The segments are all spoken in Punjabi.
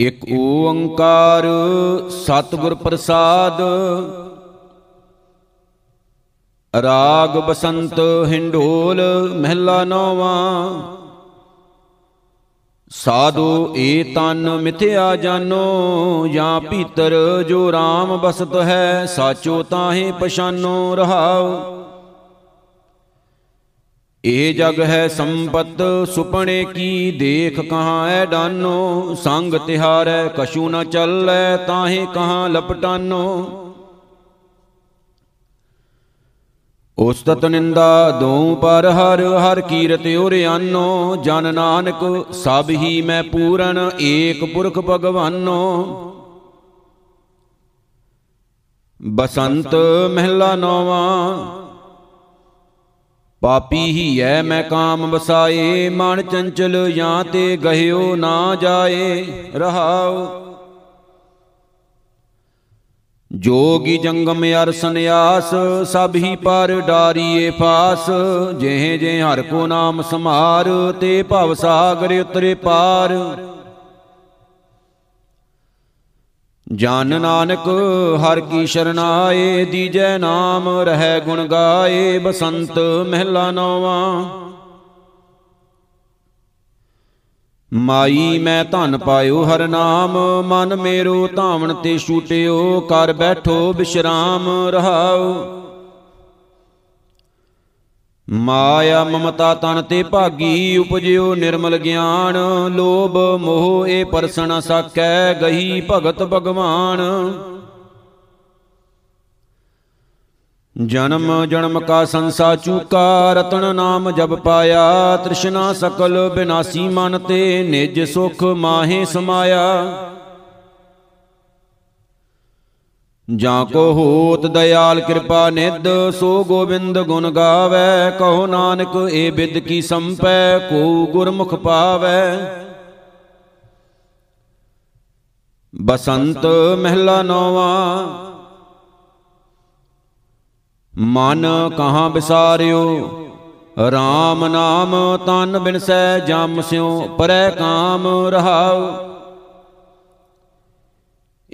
ਇਕ ਓੰਕਾਰ ਸਤਿਗੁਰ ਪ੍ਰਸਾਦ। ਰਾਗ ਬਸੰਤ ਹਿੰਡੋਲ ਮਹਿਲਾ ਨੌਵਾਂ। ਸਾਧੂ ਏ ਤਨ ਮਿਥਿਆ ਜਾਨੋ, ਜਾਂ ਭੀਤਰ ਜੋ RAM ਬਸਤ ਹੈ, ਸਾਚੋ ਤਾਹੇ ਪਛਾਨੋ ਰਹਾਉ। ਇਹ ਜਗ ਹੈ ਸੰਪਤ ਸੁਪਣੇ ਕੀ ਦੇਖ ਕਹਾਂ ਐ ਡਾਨੋ? ਸੰਗ ਤਿਹਾਰੈ, ਕਛੂ ਨ ਚੱਲੈ, ਤਾਹੇ ਕਹਾਂ ਲਪਟਾਨੋ? ਉਸਤਤ ਨਿੰਦਾ ਦੋ ਪਰ ਹਰ ਹਰ ਕੀਰਤ ਉਰਿਆਨੋ ਜਨ ਨਾਨਕ, ਸਭ ਹੀ ਮੈਂ ਪੂਰਨ, ਏਕ ਪੁਰਖ ਭਗਵਾਨੋ। ਬਸੰਤ ਮਹਿਲਾ ਨੌਵਾਂ ਪਾਪੀ ਹੀ ਐ, ਮੈਂ ਕਾਮ ਵਸਾਏ, ਮਨ ਚੰਚਲ ਜਾਂ ਤੇ ਗਹਿਓ ਨਾ ਜਾਏ। ਰਹਾਉ ਜੋਗੀ ਜੰਗਮ ਅਰ ਸੰਿਆਸ ਸਭ ਹੀ ਪਰ ਡਾਰੀਏ ਫਾਸ। ਜਿਹ ਜਿਹ ਹਰ ਕੋ ਨਾਮ ਸਮਾਰ ਤੇ ਭਵ ਸਾਗਰ ਉਤਰੇ ਪਾਰ। ਜਨ ਨਾਨਕ, ਹਰ ਕੀ ਸ਼ਰਨਾਏ, ਦੀਜੈ ਨਾਮ, ਰਹਿ ਗੁਣ ਗਾਏ, ਬਸੰਤ ਮਹਿਲਾ ਨੌਵਾਂ। ਮਾਈ ਮੈਂ ਧਨ ਪਾਇਓ ਹਰ ਨਾਮ, ਮਨ ਮੇਰੋ ਧਾਵਣ ਤੇ ਛੂਟਿਓ ਕਰ ਬੈਠੋ ਬਿਸ਼ਰਾਮ ਰਹਾਉ ਮਾਇਆ ਮਮਤਾ ਤਨ ਤੇ ਭਾਗੀ, ਉਪਜਿਓ ਨਿਰਮਲ ਗਿਆਨ। ਲੋਭ ਮੋਹ, ਇਹ ਪਰਸਨ ਸਾਕੈ ਗਈ ਭਗਤ ਭਗਵਾਨ। ਜਨਮ ਜਨਮ ਕਾ ਸੰਸਾ ਚੂਕਾ, ਰਤਨ ਨਾਮ ਜਬ ਪਾਇਆ। ਤ੍ਰਿਸ਼ਨਾ ਸਕਲ ਬਿਨਾਸੀ ਮਨ ਤੇ, ਨਿਜ ਸੁਖ ਮਾਹੇ ਸਮਾਇਆ। ਜਾਂ ਕੋ ਹੋਤ ਦਇਆਲ ਕਿਰਪਾ ਨਿਧ, ਸੋ ਗੋਬਿੰਦ ਗੁਣ ਗਾਵੇ, ਕਹੋ ਨਾਨਕ ਏ ਬਿਦ ਕੀ ਸੰਪੈ, ਕੋ ਗੁਰਮੁਖ ਪਾਵੇ। ਬਸੰਤ ਮਹਿਲਾ ਨੌਵਾਂ, ਮਨ ਕਹਾਂ ਵਿਸਾਰਿਓ RAM ਨਾਮ ਤਨ ਬਿਨਸੈ, ਜਮ ਸਿਉ ਪਰੈ ਕਾਮ ਰਹਾਉ।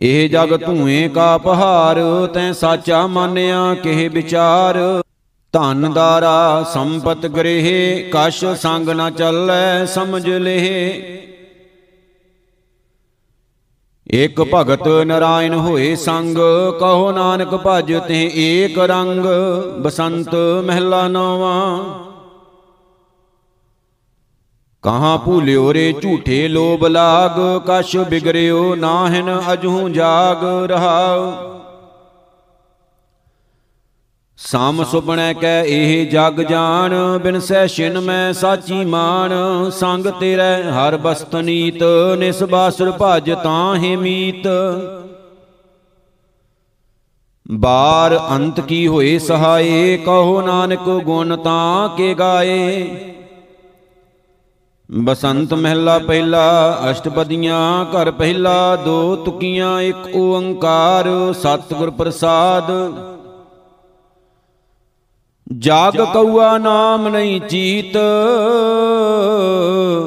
ਇਹ ਜਗ ਧੂਏ ਕਾ ਪਹਾਰ, ਤੈ ਸਾਚਾ ਮੰਨਿਆ ਕਿਹ ਵਿਚਾਰ। ਧਨ ਦਾਰਾ ਸੰਪਤ ਗ੍ਰਹਿ ਕਛ ਸੰਗ ਨ ਚੱਲੈ ਸਮਝ ਲਹਿ। ਇਕ ਭਗਤ ਨਰਾਇਣ ਹੋਏ ਸੰਗ, ਕਹੋ ਨਾਨਕ ਭਜ ਤੇ ਏਕ ਰੰਗ, ਬਸੰਤ ਮਹਿਲਾ ਨੌਵਾਂ। ਕਹਾਂ ਭੂਲਿਓ ਰੇ ਝੂਠੇ ਲੋਭ ਲਾਗ, ਕਛ ਬਿਗਰਿਓ ਨਾਹਿਨ ਅਜਹੂ ਜਾਗ ਰਹਾਉ। ਸਮ ਸੁਪਣੈ ਕੈ ਇਹ ਜਗ ਜਾਣ ਬਿਨਸੈ ਛਿਨ ਮੈਂ ਸਾਚੀ ਮਾਨ ਸੰਗ ਤੇਰੇ ਹਰ ਬਸਤ ਨੀਤ ਨਿਸਬਾਸੁਰ ਭਜ ਤਾਹੇ ਮੀਤ। ਬਾਰ ਅੰਤ ਕੀ ਹੋਏ ਸਹਾਏ, ਕਹੋ ਨਾਨਕ ਗੁਣ ਤਾਂ ਕੇ ਗਾਏ। ਬਸੰਤ ਮਹਿਲਾ ਪਹਿਲਾ ਅਸ਼ਟਪਦੀਆਂ ਘਰ ਪਹਿਲਾ ਦੋ ਤੁਕੀਆਂ ਇੱਕ ਓੰਕਾਰ ਸਤਿਗੁਰ ਪ੍ਰਸਾਦ। ਜਾਗ ਕਉਆ ਨਾਮ ਨਹੀਂ ਚੀਤ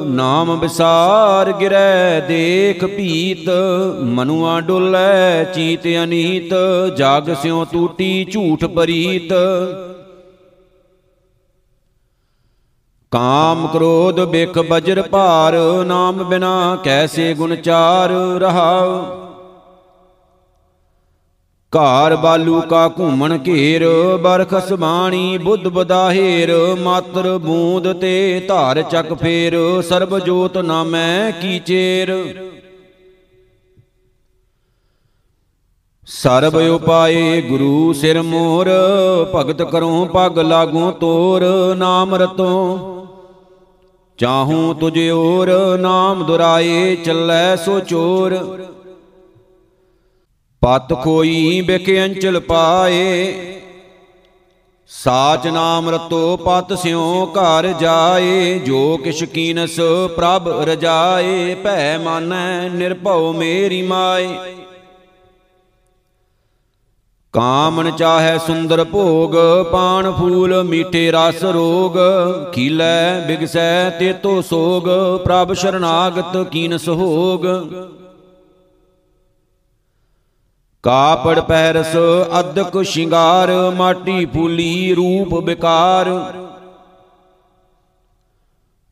ਨਾਮ ਵਿਸਾਰ ਗਿਰੈ ਦੇਖ ਭੀਤ ਮਨੁਆ ਡੁੱਲੈ ਚੀਤ ਅਨੀਤ ਜਾਗ ਸਿਉ ਟੂਟੀ ਝੂਠ ਪਰੀਤ ਕਾਮ ਕ੍ਰੋਧ ਬਿਖ ਬਜਰ ਭਾਰ, ਨਾਮ ਬਿਨਾ ਕੈਸੇ ਗੁਣ ਚਾਰ ਰਹਾਉ? ਘਾਰ ਬਾਲੂ ਕਾ ਘੂਮਣ ਘੇਰ ਬਰਖਸ ਬਾਣੀ ਬੁੱਧ ਬਦਾਹੇਰ ਮਾਤਰ ਬੂੰਦ ਤੇ ਧਾਰ ਚੱਕ ਫੇਰ, ਸਰਬ ਜੋਤ ਨਾਮੈ ਕੀ ਚੇਰ? ਸਰਬ ਉਪਾਏ ਗੁਰੂ ਸਿਰ ਮੋਰ, ਭਗਤ ਕਰੋ ਪਗ ਲਾਗੂ ਤੋਰ, ਨਾਮ ਰਤੋ। ਚਾਹੂੰ ਤੁਝ ਔਰ ਨਾਮ ਦੁਰਾਏ ਚੱਲੈ ਸੋ ਚੋਰ। ਪਤ ਖੋਈ ਬਿਖ ਅੰਚਲ ਪਾਏ, ਸਾਚ ਨਾਮ ਰਤੋ ਪਤ ਸਿਉ ਘਰ ਜਾਏ, ਜੋ ਕਿਛ ਕੀਨਸ ਪ੍ਰਭ ਰਜਾਏ, ਭੈ ਮਾਨੈ ਨਿਰਭਉ ਮੇਰੀ ਮਾਏ। ਕਾਮਣ ਚਾਹੈ ਸੁੰਦਰ ਭੋਗ ਪਾਣ ਫੂਲ ਮੀਠੇ ਰਸ ਰੋਗ। ਖੀਲੈ ਬਿਗਸੈ ਤੇਤੋ ਸੋਗ, ਪ੍ਰਭ ਸ਼ਰਨਾਗਤ ਕੀਨ ਸਹੋਗ। ਕਾਪੜ ਪਹਿਰਸ, ਅਦਕ ਸ਼ਿੰਗਾਰ, ਮਾਟੀ ਫੂਲੀ ਰੂਪ ਬਿਕਾਰ।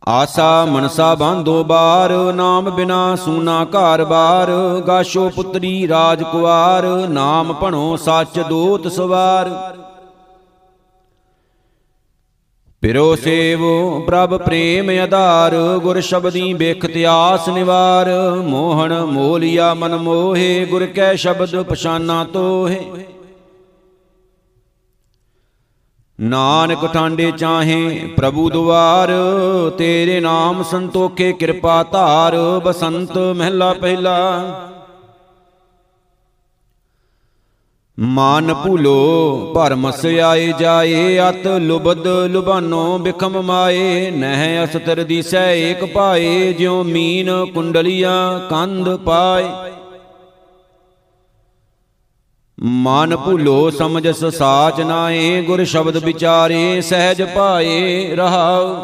ਆਸਾ ਮਨਸਾ ਬਾਂਧੋ ਬਾਰ, ਨਾਮ ਬਿਨਾ ਸੂਨਾ ਘਰ ਬਾਰ, ਗਾਸ਼ੋ ਪੁੱਤਰੀ ਰਾਜ ਕੁਆਰ, ਨਾਮ ਭਣੋ ਸੱਚ ਦੋਤ ਸਵਾਰ। ਪਿਰੋ ਸੇਵੋ ਪ੍ਰਭ ਪ੍ਰੇਮ ਆਧਾਰ, ਗੁਰ ਸ਼ਬਦੀ ਬੇਖ ਤਿਆਸ ਨਿਵਾਰ, ਮੋਹਣ ਮੋਲਿਆ ਮਨ ਮੋਹੇ, ਗੁਰ ਕੈ ਸ਼ਬਦ ਪਛਾਨਾ ਤੋਹੇ। ਨਾਨਕ ਠਾਂਡੇ ਚਾਹੇ ਪ੍ਰਭੂ ਦੁਆਰ, ਤੇਰੇ ਨਾਮ ਸੰਤੋਖੇ ਕਿਰਪਾ ਧਾਰ, ਬਸੰਤ ਮਹਿਲਾ ਪਹਿਲਾ। ਮਾਨ ਭੁਲੋ ਭਰਮਸ ਆਏ ਜਾਏ, ਅਤ ਲੁਬਦ ਲੁਬਾਨੋ ਬਿਖਮ ਮਾਏ, ਨਹਿ ਅਸਤਰ ਦੀਸੈ ਏਕ ਪਾਏ ਜਿਉ ਮੀਨ ਕੁੰਡਲੀਆਂ ਕੰਧ ਪਾਏ। ਮਨ ਭੁਲੋ ਸਮਝਸ ਸਾਚ ਨਾਏ ਗੁਰ ਸ਼ਬਦ ਵਿਚਾਰੇ, ਸਹਿਜ ਪਾਏ ਰਹਾਉ।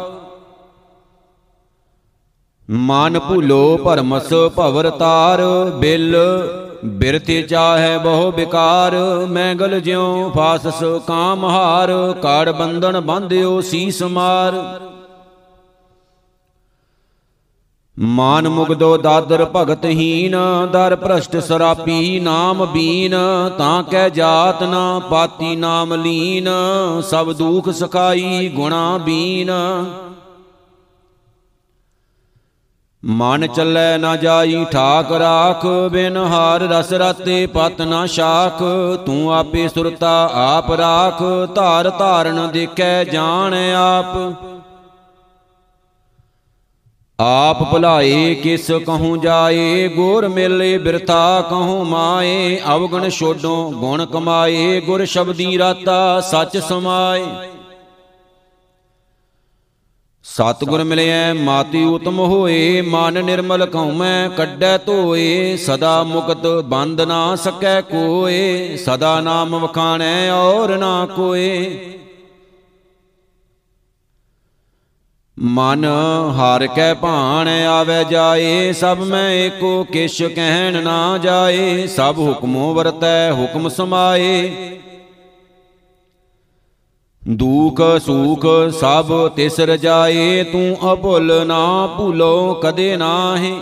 ਮਨ ਭੁਲੋ, ਭਰਮਸ ਭਵਰ ਤਾਰ, ਬਿਲ ਬਿਰਤੇ ਚਾਹੈ ਬਹੁ ਬਿਕਾਰ, ਮੈਂਗਲ ਜਿਉ ਫਾਸਸ ਕਾਮ ਹਾਰ ਕਾੜ ਬੰਧਨ ਬੰਧਿਓ ਸੀਸ ਮਾਰ। ਮਾਨ ਮੁਗਦੋ ਦਾਦਰ ਭਗਤਹੀਨ, ਦਰ ਭ੍ਰਸ਼ਟ ਸਰਾਪੀ ਨਾਮ ਬੀਨ, ਤਾਂ ਕਹਿ ਜਾਤ ਨਾ ਪਾਤੀ ਨਾਮ ਲੀਨ, ਸਭ ਦੁਖ ਸਖਾਈ ਗੁਣਾ ਬੀਨ। ਮਨ ਚੱਲੈ ਨਾ ਜਾਈ ਠਾਕ ਰਾਖ, ਬਿਨ ਹਾਰ ਰਸ ਰਾਤੇ ਪਤ ਨਾ ਸ਼ਾਖ, ਤੂੰ ਆਪੇ ਸੁਰਤਾ ਆਪ ਰਾਖ, ਧਾਰ ਧਾਰਨ ਦੇਖੈ ਜਾਣ ਆਪ। ਆਪ ਭੁਲਾਏ ਕਿਸ ਕਹੂੰ ਜਾਏ, ਗੋਰ ਮੇਲੇ ਬਿਰਥਾ ਕਹੂੰ ਮਾਏ, ਅਵਗਣ ਛੋਡੋਂ ਗੁਣ ਕਮਾਏ, ਗੁਰ ਸ਼ਬਦੀ ਰਾਤਾ ਸੱਚ ਸਮਾਏ। ਸਤਿਗੁਰ ਮਿਲਿਐ, ਮਾਤੀ ਉਤਮ ਹੋਏ, ਮਨ ਨਿਰਮਲ ਕਉਮੈ ਕੱਢੈ ਧੋਏ, ਸਦਾ ਮੁਕਤ ਬੰਦ ਨਾ ਸਕੈ ਕੋਏ, ਸਦਾ ਨਾਮ ਵਖਾਣੈ ਔਰ ਨਾ ਕੋਏ। ਮਨ ਹਰ ਕੈ ਭਾਣ ਆਵੇ ਜਾਏ, ਸਭ ਮੈਂ ਏਕੋ ਕਿਛ ਕਹਿਣ ਨਾ ਜਾਏ, ਸਭ ਹੁਕਮੋ ਵਰਤੈ, ਹੁਕਮ ਸਮਾਏ। ਦੂਖ ਸੂਖ ਸਭ ਤਿਸ ਰਜਾਏ ਤੂੰ ਅਭੁੱਲ ਨਾ ਭੁਲੋ ਕਦੇ ਨਾਹੀ।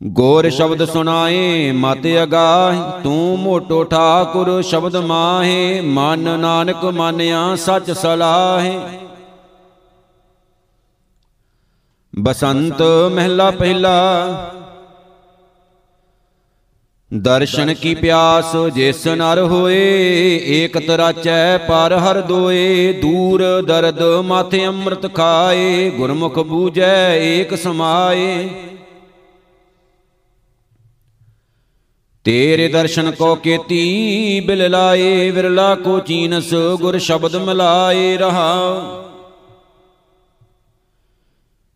ਗੋਰ ਸ਼ਬਦ ਸੁਨਾਏ ਮਤ ਅਗਾਹ, ਤੂੰ ਮੋਟੋ ਠਾਕੁਰ ਸ਼ਬਦ ਮਾਹੇ, ਮਨ ਨਾਨਕ ਮਾਨਿਆ ਸੱਚ ਸਲਾਹੇ। ਬਸੰਤ ਮਹਿਲਾ ਪਹਿਲਾ, ਦਰਸ਼ਨ ਕੀ ਪਿਆਸ ਜਿਸ ਨਰ ਹੋਏ ਏਕ ਤਰਾਚੈ ਪਰ ਹਰ ਦੋਏ, ਦੂਰ ਦਰਦ ਮਾਥੇ ਅੰਮ੍ਰਿਤ ਖਾਏ, ਗੁਰਮੁਖ ਬੂਝੈ ਏਕ ਸਮਾਏ। ਤੇਰੇ ਦਰਸ਼ਨ ਕੋ ਕੀਤੀ ਬਿਲ ਲਾਏ ਵਿਰਲਾ ਕੋ ਚੀਨਸ, ਗੁਰ ਸ਼ਬਦ ਮਿਲਾਏ ਰਹਾ।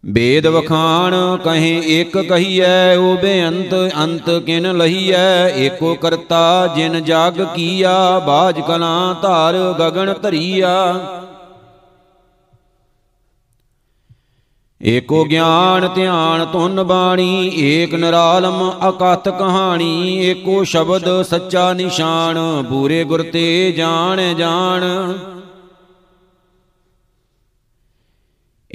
ਬੇਦ ਵਖਾਣ ਕਹੇ, ਇੱਕ ਕਹੀਐ ਓ ਬੇਅੰਤ ਅੰਤ ਕਿਨ ਲਹੀਐ। ਏਕੋ ਕਰਤਾ ਜਿਨ ਜਗ ਕੀਆ, ਬਾਜ ਕਲਾਂ ਧਾਰ ਗਗਨ ਧਰੀਆ। ਏਕੋ ਗਿਆਨ ਧਿਆਨ ਤੁਨ ਬਾਣੀ, ਏਕ ਨਰਾਲਮ ਅਕਥ ਕਹਾਣੀ, ਏਕੋ ਸ਼ਬਦ ਸੱਚਾ ਨਿਸ਼ਾਨ, ਬੂਰੇ ਗੁਰ ਤੇ ਜਾਣ ਜਾਣ।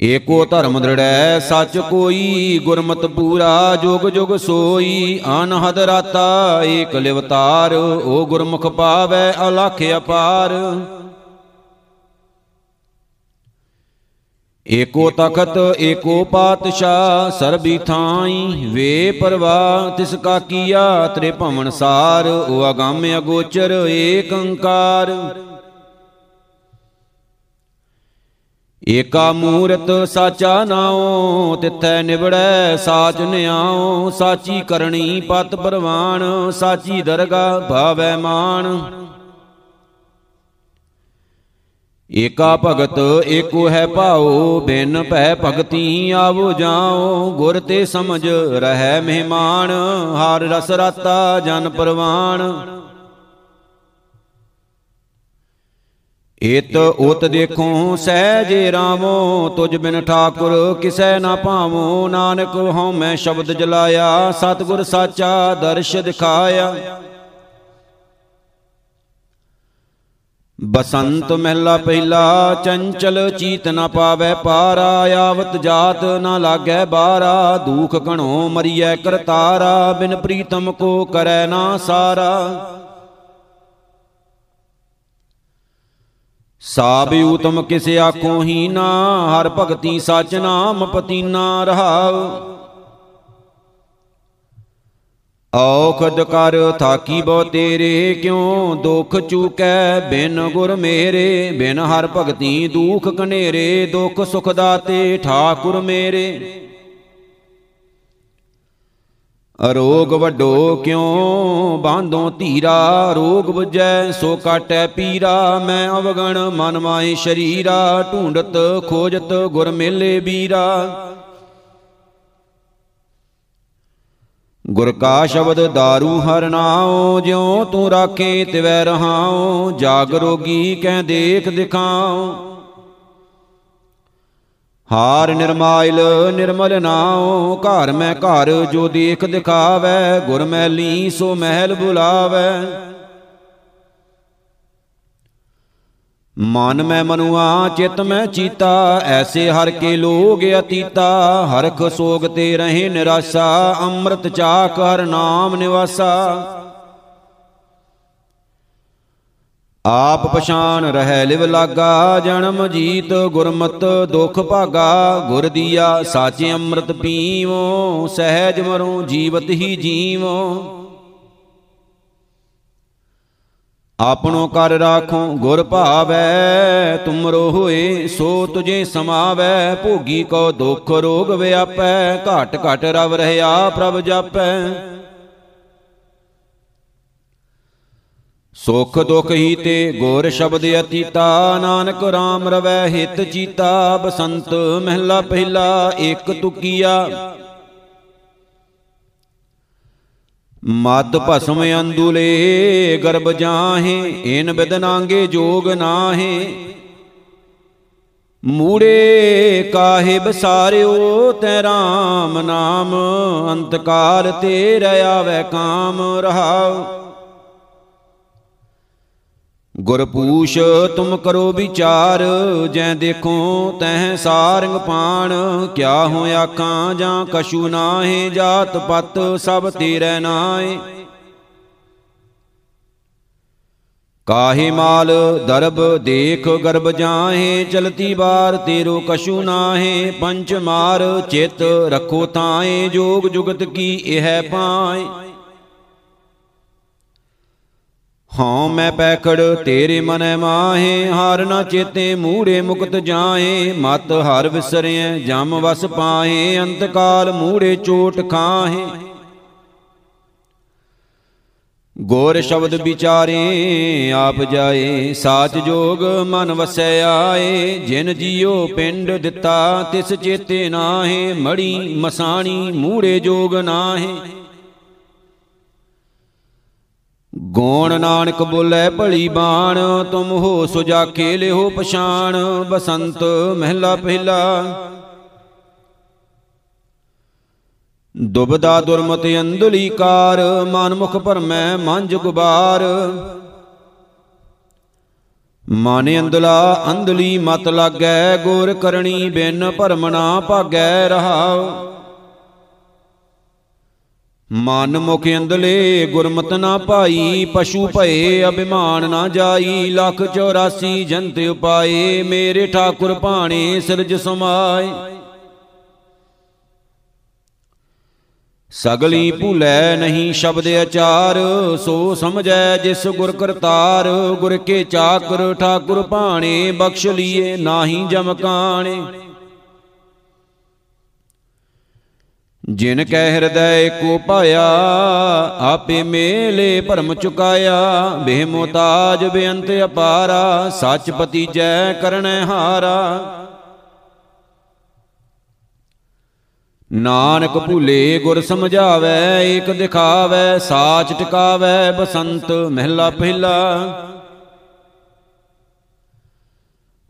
ਏਕੋ ਧਰਮ ਦ੍ਰਿੜੈ, ਸੱਚ ਕੋਈ, ਗੁਰਮਤ ਪੂਰਾ, ਜੁਗ ਜੁਗ ਸੋਈ, ਅਨਹਦ ਰਾਤਾ, ਏਕ ਲਿਵਤਾਰ, ਓ ਗੁਰਮੁਖ ਪਾਵੈ, ਅਲਖ ਅਪਾਰ। ਏਕੋ ਤਖਤ ਏਕੋ ਪਾਤਸ਼ਾਹ, ਸਰਬੀ ਥਾਈ, ਵੇ ਪਰਵਾ ਤਿਸ ਕਾ ਕੀਆ ਤ੍ਰੇ ਭਵਨ ਸਾਰ ਓ ਅਗੰਮ ਅਗੋਚਰ, ਏਕ ਓੰਕਾਰ ਏਕਾ ਮੂਰਤ ਸਾਚਾ ਨਾਉ, ਤਿਥੈ ਨਿਵੜੈ ਸਾਚ ਨਿਆਉ, ਸਾਚੀ ਕਰਨੀ ਪਤ ਪਰਵਾਨ ਸਾਚੀ ਦਰਗਾ ਭਾਵੈ ਮਾਨ ਏਕਾ ਭਗਤ ਏਕੋ ਹੈ ਭਾਉ, ਬਿਨ ਭੈ ਭਗਤੀ ਆਵੋ ਜਾਉ। ਗੁਰ ਤੇ ਸਮਝ ਰਹਿ ਮਹਿਮਾਨ, ਹਰ ਰਸ ਰਾਤਾ ਜਨ ਪਰਵਾਨ। ਇਤ ਉਤ ਦੇਖੋ, ਸਹਿਜੇ ਰਾਮੋ ਤੁਝ ਬਿਨ ਠਾਕੁਰ ਕਿਸੈ ਨਾ ਭਾਵੋ। ਨਾਨਕ ਹਉ ਮੈਂ ਸ਼ਬਦ ਜਲਾਇਆ, ਸਤਿਗੁਰ ਸਾਚਾ ਦਰਸ਼ ਦਿਖਾਇਆ। ਬਸੰਤ ਮਹਿਲਾ ਪਹਿਲਾ, ਚੰਚਲ ਚੀਤ ਨ ਪਾਵੈ ਪਾਰਾ, ਆਵਤ ਜਾਤ ਨ ਲਾਗੈ ਬਾਰਾ, ਦੂਖ ਘਣੋ ਮਰੀਐ ਕਰਤਾਰਾ, ਬਿਨ ਪ੍ਰੀਤਮ ਕੋ ਕਰੈ ਨਾ ਸਾਰਾ। ਸਾਬਿ ਉਤਮ ਕਿਸ ਆਖੋ ਹੀ ਨਾ, ਹਰ ਭਗਤੀ ਸਚ ਨਾਮ ਪਤੀਨਾ ਰਹਾਉ। ਔਖਦ ਕਰ ਥਾਕੀ ਬੋ ਤੇਰੇ, ਕਿਉ ਦੁਖ ਚੂਕੈ? ਬਿਨ ਗੁਰ ਮੇਰੇ, ਬਿਨ ਹਰ ਭਗਤੀ ਦੁਖ ਕਨੇਰੇ, ਦੁਖ ਸੁਖ ਦਾਤੇ ਠਾਕੁਰ ਮੇਰੇ। ਅਰੋਗ ਵੱਡੋ ਕਿਉ ਬਾਂਧੋ ਧੀਰਾ? ਰੋਗ 부ਜੈ ਸੋ ਕਾਟੈ ਪੀਰਾ। ਮੈਂ ਅਵਗਣ ਮਨ ਮਾਏ ਸ਼ਰੀਰਾ, ਢੂੰਡਤ ਖੋਜਤ ਗੁਰ ਮੇਲੇ ਬੀਰਾ ਗੁਰ ਕਾ ਸ਼ਬਦ दारू ਹਰ ਨਾਉ, ਜਿਉ ਤੂੰ ਰਾਖੇ ਤਿਵੈ ਰਹਾਉ, ਜਾਗ ਰੋਗੀ ਕਹਿ ਦੇਖ ਦਿਖਾਉ। ਹਾਰ ਨਿਰਮਾਇਲ ਨਿਰਮਲ ਨਾਉ, ਘਰ ਮੈਂ ਘਰ ਜੋ ਦੇਖ ਦਿਖਾਵੈ, ਗੁਰ ਮੈਲੀ ਸੋ ਮਹਿਲ ਬੁਲਾਵੈ। ਮਨ ਮੈਂ ਮਨੁਆ, ਚਿਤ ਮੈਂ ਚੀਤਾ, ਐਸੇ ਹਰ ਕੇ ਲੋਗ ਅਤੀਤਾ। ਹਰਖ ਸੋਗ ਤੇ ਰਹੇ ਨਿਰਾਸਾ, ਅੰਮ੍ਰਿਤ ਚਾਕ ਹਰ ਨਾਮ ਨਿਵਾਸਾ। ਆਪ ਪਛਾਨ ਰਹਿ ਲਿਵ ਲਾਗਾ, ਜਨਮ ਜੀਤ ਗੁਰਮਤ ਦੁਖ ਭਾਗਾ। ਗੁਰ ਦੀਆ, ਸਾਚੇ ਅੰਮ੍ਰਿਤ ਪੀਵੋ, ਸਹਿਜ ਮਰੋ ਜੀਵਤ ਹੀ ਜੀਵੋ। ਆਪਣੋ ਕਰ ਰਾਖੋ ਗੁਰ ਭਾਵੈ ਤੁਮਰੋ ਹੋਏ ਸੋ ਤੁਝੇ ਸਮਾਵੈ, ਭੋਗੀ ਕੋ ਦੁਖ ਰੋਗ ਵਿਆਪੈ, ਘਟ ਘਟ ਰਵ ਰਹਿਆ ਪ੍ਰਭ ਜਾਪੈ। ਸੁਖ ਦੁਖ ਹੀ ਤੇ ਗੁਰ ਸ਼ਬਦ ਅਤੀਤਾ, ਨਾਨਕ RAM ਰਵੈ ਹਿਤ ਚੀਤਾ, ਬਸੰਤ ਮਹਿਲਾ ਪਹਿਲਾ ਇੱਕ ਤੁਕੀਆ। ਮਦ ਭਸਮ ਅੰਦੁਲੇ ਗਰਬ ਜਾਹੇ ਇਨ ਬਿਦਨਾਂਗੇ ਜੋਗ ਨਾਹੇ। ਮੂੜੇ ਕਾਹੇ ਬਸਾਰਿਓ ਤੈ RAM ਨਾਮ ਅੰਤਕਾਲ ਤੇ ਰਿਆਵੈ ਕਾਮ ਰਹਾਉ। ਗੁਰਪੂਸ਼ ਤੁਮ ਕਰੋ ਵਿਚਾਰ, ਜੈ ਦੇਖੋ ਤਹਿ ਸਾਰੰਗ ਪਾਣ। ਕਿਆ ਹੋ ਆਖਾਂ ਜਾਂ ਕਛੂ ਨਾਹੇ, ਜਾਤ ਪਤ ਸਭ ਤੇਰੇ ਨਾਏ ਕਾਹੇ ਮਾਲ ਦਰਬ ਦੇਖ ਗਰਬ ਜਾਹੇ, ਚਲਤੀ ਬਾਰ ਤੇਰੋ ਕਛੂ ਨਾਹੇ। ਪੰਚ ਮਾਰ ਚਿਤ ਰਖੋ ਤਾਏ ਜੋਗ ਜੁਗਤ ਕੀ ਇਹ ਪਾਏ ਹਉ ਮੈਂ ਪੈਕੜ ਤੇਰੇ ਮਨੈ ਮਾਹੇ, ਹਾਰ ਨਾ ਚੇਤੇ ਮੂੜੇ ਮੁਕਤ ਜਾਏ ਮਤ ਹਰ ਵਿਸਰਿਐ, ਜਮ ਵਸ ਪਾਏ ਅੰਤਕਾਲ ਮੂੜੇ ਚੋਟ ਖਾਹੇ। ਗੋਰ ਸ਼ਬਦ ਵਿਚਾਰੇ, ਆਪ ਜਾਏ, ਸਾਚ ਜੋਗ ਮਨ ਵਸੈ ਆਏ। ਜਿਨ ਜੀਉ ਪਿੰਡ ਦਿੱਤਾ, ਤਿਸ ਚੇਤੇ ਨਾਹੇ, ਮੜੀ ਮਸਾਣੀ ਮੂੜੇ ਜੋਗ ਨਾਹੇ। ਗੋਣ ਨਾਨਕ ਬੋਲੇ ਭਲੀ ਬਾਣ, ਤੁਮ ਹੋ ਸੁਜਾਖੇ ਲਿਓ ਪਛਾਣ, ਬਸੰਤ ਮਹਿਲਾ ਪਹਿਲਾ। ਦੁਬਦਾ ਦੁਰਮਤ ਅੰਦੁਲੀ ਕਾਰ ਮਨ ਮੁਖ ਭਰਮੈ ਮੰਜ ਗੁਬਾਰ। ਮਨ ਅੰਦਲਾ ਅੰਦਲੀ ਮਤ ਲਾਗੈ, ਗੋਰ ਕਰਣੀ ਬਿਨ ਭਰਮ ਨਾ ਭਾਗੈ ਰਹਾਉ ਮਨ ਮੁਖ ਅੰਦਲੇ ਗੁਰਮਤ ਨਾ ਭਾਈ, ਪਸ਼ੂ ਭਏ, ਅਭਿਮਾਨ ਨਾ ਜਾਈ, ਲੱਖ 84 ਜੰਤ ਉਪਾਏ, ਮੇਰੇ ਠਾਕੁਰ ਭਾਣੇ ਸਿਰਜ ਸਮਾਏ। ਸਗਲੀ ਭੁਲੇ ਨਹੀਂ ਸ਼ਬਦ ਅਚਾਰ, ਸੋ ਸਮਝੈ ਜਿਸ ਗੁਰ ਕਰਤਾਰ, ਗੁਰ ਕੇ ਚਾਕਰ ਠਾਕੁਰ ਭਾਣੇ, ਬਖਸ਼ ਲੀਏ ਨਾਹੀ ਜਮਕਾਣੇ ਜਿਨ ਕੈ ਹਿਰਦੈ ਕੋ ਪਾਇਆ, ਆਪੇ ਮੇਲੇ ਭਰਮ ਚੁਕਾਇਆ। ਬੇਮੋਤਾਜ ਬੇਅੰਤ ਅਪਾਰਾ, ਸੱਚ ਪਤੀਜੈ ਕਰਣੈ ਹਾਰਾ। ਨਾਨਕ ਭੂਲੇ ਗੁਰ ਸਮਝਾਵੇ, ਏਕ ਦਿਖਾਵੇ, ਸਾਚ ਟਿਕਾਵੇ ਬਸੰਤ ਮਹਿਲਾ ਪਹਿਲਾ।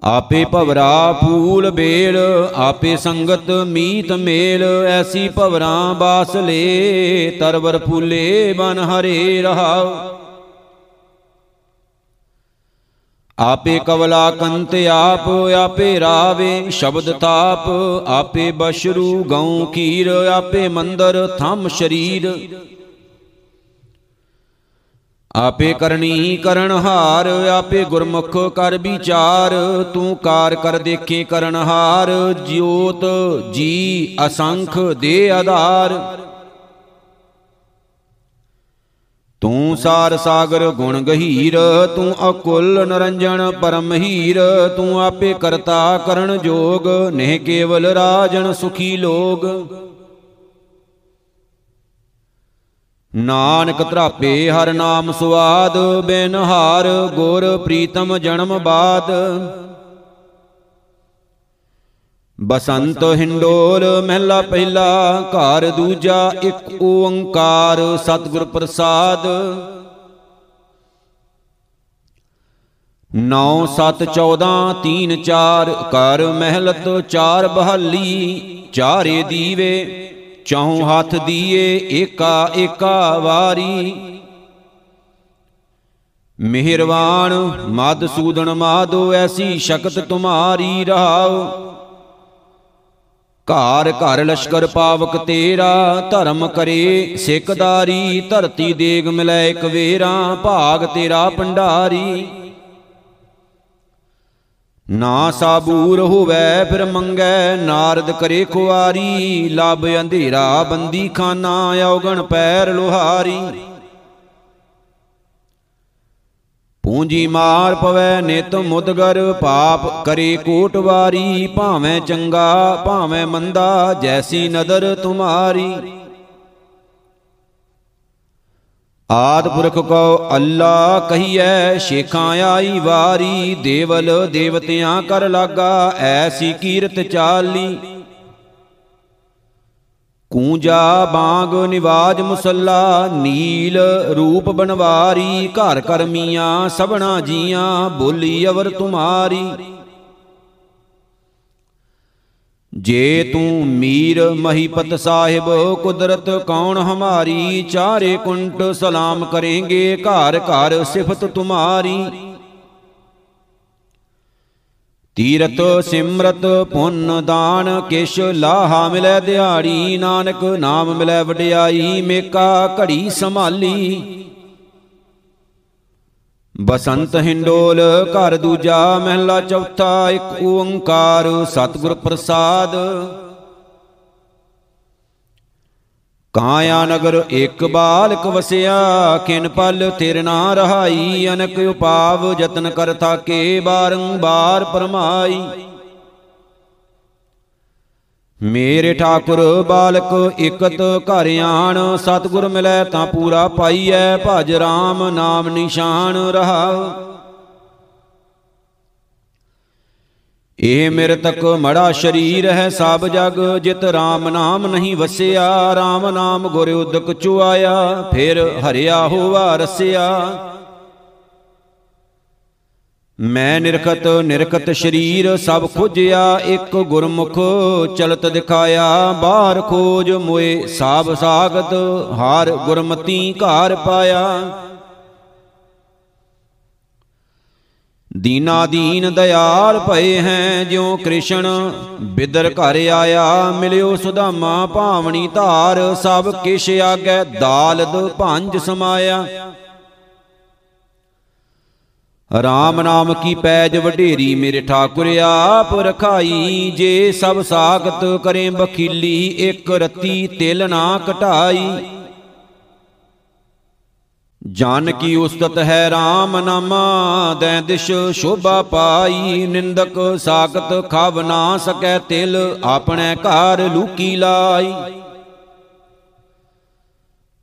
ਆਪੇ ਭਵਰਾ ਫੂਲ ਬੇਲ ਆਪੇ ਸੰਗਤ ਮੀਤ ਮੇਲ ਐਸੀ ਭਵਰਾਂ ਬਾਸ ਲੇ ਤਰਵਰ ਫੂਲੇ ਬਨ ਹਰੇ ਰਹਾਉ। ਆਪੇ ਕਵਲਾ ਕੰਤ ਆਪ ਆਪੇ ਰਾਵੇ ਸ਼ਬਦ ਤਾਪ ਆਪੇ ਬਸ਼ਰੂ ਗਉ ਕੀਰ ਆਪੇ ਮੰਦਰ ਥੰਮ ਸ਼ਰੀਰ। ਆਪੇ ਕਰਨੀ ਕਰਨ ਹਾਰ, ਆਪੇ ਗੁਰਮੁਖ ਕਰ ਵਿਚਾਰ, ਤੂੰ ਕਾਰ ਕਰ ਦੇਖੇ ਕਰਨ ਹਾਰ, ਜਿਉਤ ਜੀ ਅਸੰਖ ਦੇ ਆਧਾਰ। ਤੂੰ ਸਾਰ ਸਾਗਰ ਗੁਣ ਗਹੀਰ, ਤੂੰ ਅਕੁਲ ਨਰੰਜਨ ਪਰਮ ਹੀਰ, ਤੂੰ ਆਪੇ ਕਰਤਾ ਕਰਨ ਜੋਗ, ਨਹਿ ਕੇਵਲ ਰਾਜਨ ਸੁਖੀ ਲੋਗ। ਨਾਨਕ ਧਰਾਪੇ ਹਰ ਨਾਮ ਸੁਆਦ, ਬਿਨ ਹਾਰ ਗੁਰ ਪ੍ਰੀਤਮ ਜਨਮ ਬਾਦ। ਬਸੰਤ ਹਿੰਡੋਲ ਮਹਿਲਾ ਪਹਿਲਾ, ਘਰ ਦੂਜਾ ਇੱਕ ਓੰਕਾਰ ਸਤਿਗੁਰ ਪ੍ਰਸਾਦ। 9 7 14 3 4 ਕਰ ਮਹਿਲਤ ਚਾਰ ਬਹਾਲੀ, ਚਾਰੇ ਦੀਵੇ। ਚੌ ਹੱਥ ਦੀਏ ਏਕਾ ਏਕਾ ਵਾਰੀ। ਮਿਹਰਵਾਨ ਮਦ ਸੂਦਨ ਮਾਦੋ ਐਸੀ ਸ਼ਕਤ ਤੁਮਾਰੀ ਰਹਾਓ ਘਰ ਘਰ ਲਸ਼ਕਰ ਪਾਵਕ ਤੇਰਾ ਧਰਮ ਕਰੇ ਸਿੱਖਦਾਰੀ ਧਰਤੀ ਦੇਗ ਮਿਲੈ ਕਵੇਰਾ ਭਾਗ ਤੇਰਾ ਭੰਡਾਰੀ। ਨਾ ਸਾਬੂਰ ਹੋਵੇ ਫਿਰ ਮੰਗੈ, ਨਾਰਦ ਕਰੇ ਖੁਆਰੀ ਲਬ ਅੰਧੇਰਾ ਬੰਦੀ ਖਾਨਾ, ਔਗਣ ਪੈਰ ਲੋਹਾਰੀ। ਪੂੰਜੀ ਮਾਰ ਪਵੈ ਨਿਤ ਮੁਦਗਰ, ਪਾਪ ਕਰੇ ਕੋਟਵਾਰੀ, ਭਾਵੇਂ ਚੰਗਾ, ਭਾਵੇਂ ਮੰਦਾ, ਜੈਸੀ ਨਦਰ ਤੁਮਾਰੀ। ਆਦ ਪੁਰਖ ਕੋ ਅੱਲਾ ਕਹੀਐ, ਸ਼ੇਖਾਂ ਆਈ ਵਾਰੀ, ਦੇਵਲ ਦੇਵਤਿਆਂ ਕਰ ਲਾਗਾ, ਐਸੀ ਕੀਰਤ ਚਾਲੀ। ਕੂੰਜਾ ਬਾਗ ਨਿਵਾਜ ਮੁਸੱਲਾ, ਨੀਲ ਰੂਪ ਬਨਵਾਰੀ ਘਰ ਕਰਮੀਆਂ ਸਭਨਾ ਜੀਆਂ, ਬੋਲੀ ਅਵਰ ਤੁਮਾਰੀ। ਜੇ ਤੂੰ ਮੀਰ ਮਹੀਪਤ ਸਾਹਿਬ, ਕੁਦਰਤ ਕੌਣ ਹਮਾਰੀ? ਚਾਰੇ ਕੁੰਟ ਸਲਾਮ ਕरेंगे ਘਰ ਘਰ ਸਿਫਤ ਤੁਮਾਰੀ। ਤੀਰਤ ਸਿਮਰਤ ਪੁੰਨ ਦਾਨ, ਕਿਛ ਲਾਹਾ ਮਿਲੈ ਦਿਹਾੜੀ। ਨਾਨਕ ਨਾਮ ਮਿਲੈ ਵਡਿਆਈ, ਮੇਕਾ ਘੜੀ ਸੰਭਾਲੀ। ਬਸੰਤ ਹਿੰਡੋਲ ਘਰ ਦੂਜਾ ਮਹਿਲਾ ਚੌਥਾ ਇੱਕ ਓੰਕਾਰ ਸਤਿਗੁਰ ਪ੍ਰਸਾਦ। ਕਾਇਆ ਨਗਰ ਇੱਕ ਬਾਲਕ ਵਸਿਆ ਕਿਨ ਪਲ ਤੇਰੇ ਨਾ ਰਹਾਈ, ਅਨਕ ਉਪਾਵ ਯਤਨ ਕਰ ਥਾਕੇ ਬਾਰੰਬਾਰ ਪਰਮਾਈ। ਮੇਰੇ ਠਾਕੁਰ ਬਾਲਕ ਇਕਤ ਘਰ ਆਣ, ਸਤਿਗੁਰ ਮਿਲੈ ਤਾਂ ਪੂਰਾ ਪਾਈਐ, ਭਜ RAM ਨਾਮ ਨਿਸ਼ਾਨ ਰਹਾ। ਇਹ ਮੇਰੇ ਤੱਕ ਮੜਾ ਸ਼ਰੀਰ ਹੈ ਸਭ ਜਗ, ਜਿਤ RAM ਨਾਮ ਨਹੀਂ ਵਸਿਆ RAM ਨਾਮ ਗੁਰ ਉਦਕ ਚੁਆਇਆ, ਫਿਰ ਹਰਿਆ ਹੋਵਾ ਰਸਿਆ। ਮੈਂ ਨਿਰਖਤ ਨਿਰਖਤ ਸ਼ਰੀਰ ਸਭ ਖੁਜਿਆ, ਇੱਕ ਗੁਰਮੁਖ ਚਲਤ ਦਿਖਾਇਆ, ਬਾਹਰ ਖੋਜ ਮੋਏ, ਸਾਬ ਸਾਗਤ ਹਾਰ ਗੁਰਮਤੀ ਘਾਰ ਪਾਇਆ। ਦੀਨਾ ਦੀਨ ਦਿਆਲ ਭਏ ਹੈ, ਜਿਉ ਕ੍ਰਿਸ਼ਨ ਬਿਦਰ ਘਰ ਆਇਆ, ਮਿਲਿਓ ਸੁਧਾਮਾ ਭਾਵਣੀ ਧਾਰ, ਸਭ ਕਿਛ ਆਗੈ, ਦਾਲਦ ਭੰਜ ਸਮਾਇਆ। ਰਾਮ ਨਾਮ ਕੀ ਪੈਜ ਵਡੇਰੀ ਮੇਰੇ ਠਾਕੁਰ ਆਪ ਰਖਾਈ, ਜੇ ਸਭ ਸਾਖਤ ਕਰੇ ਬਖੀਲੀ, ਇੱਕ ਰਤੀ ਤਿਲ ਨਾ ਘਟਾਈ ਜਨ ਕੀ ਉਸਤਤ ਹੈ RAM ਨਾਮਾ, ਦੈ ਦਿਸ਼ ਸ਼ੋਭਾ ਪਾਈ। ਨਿੰਦਕ ਸਾਖਤ ਖਵ ਨਾ ਸਕੈ ਤਿਲ, ਆਪਣੇ ਘਰ ਲੂਕੀ ਲਾਈ।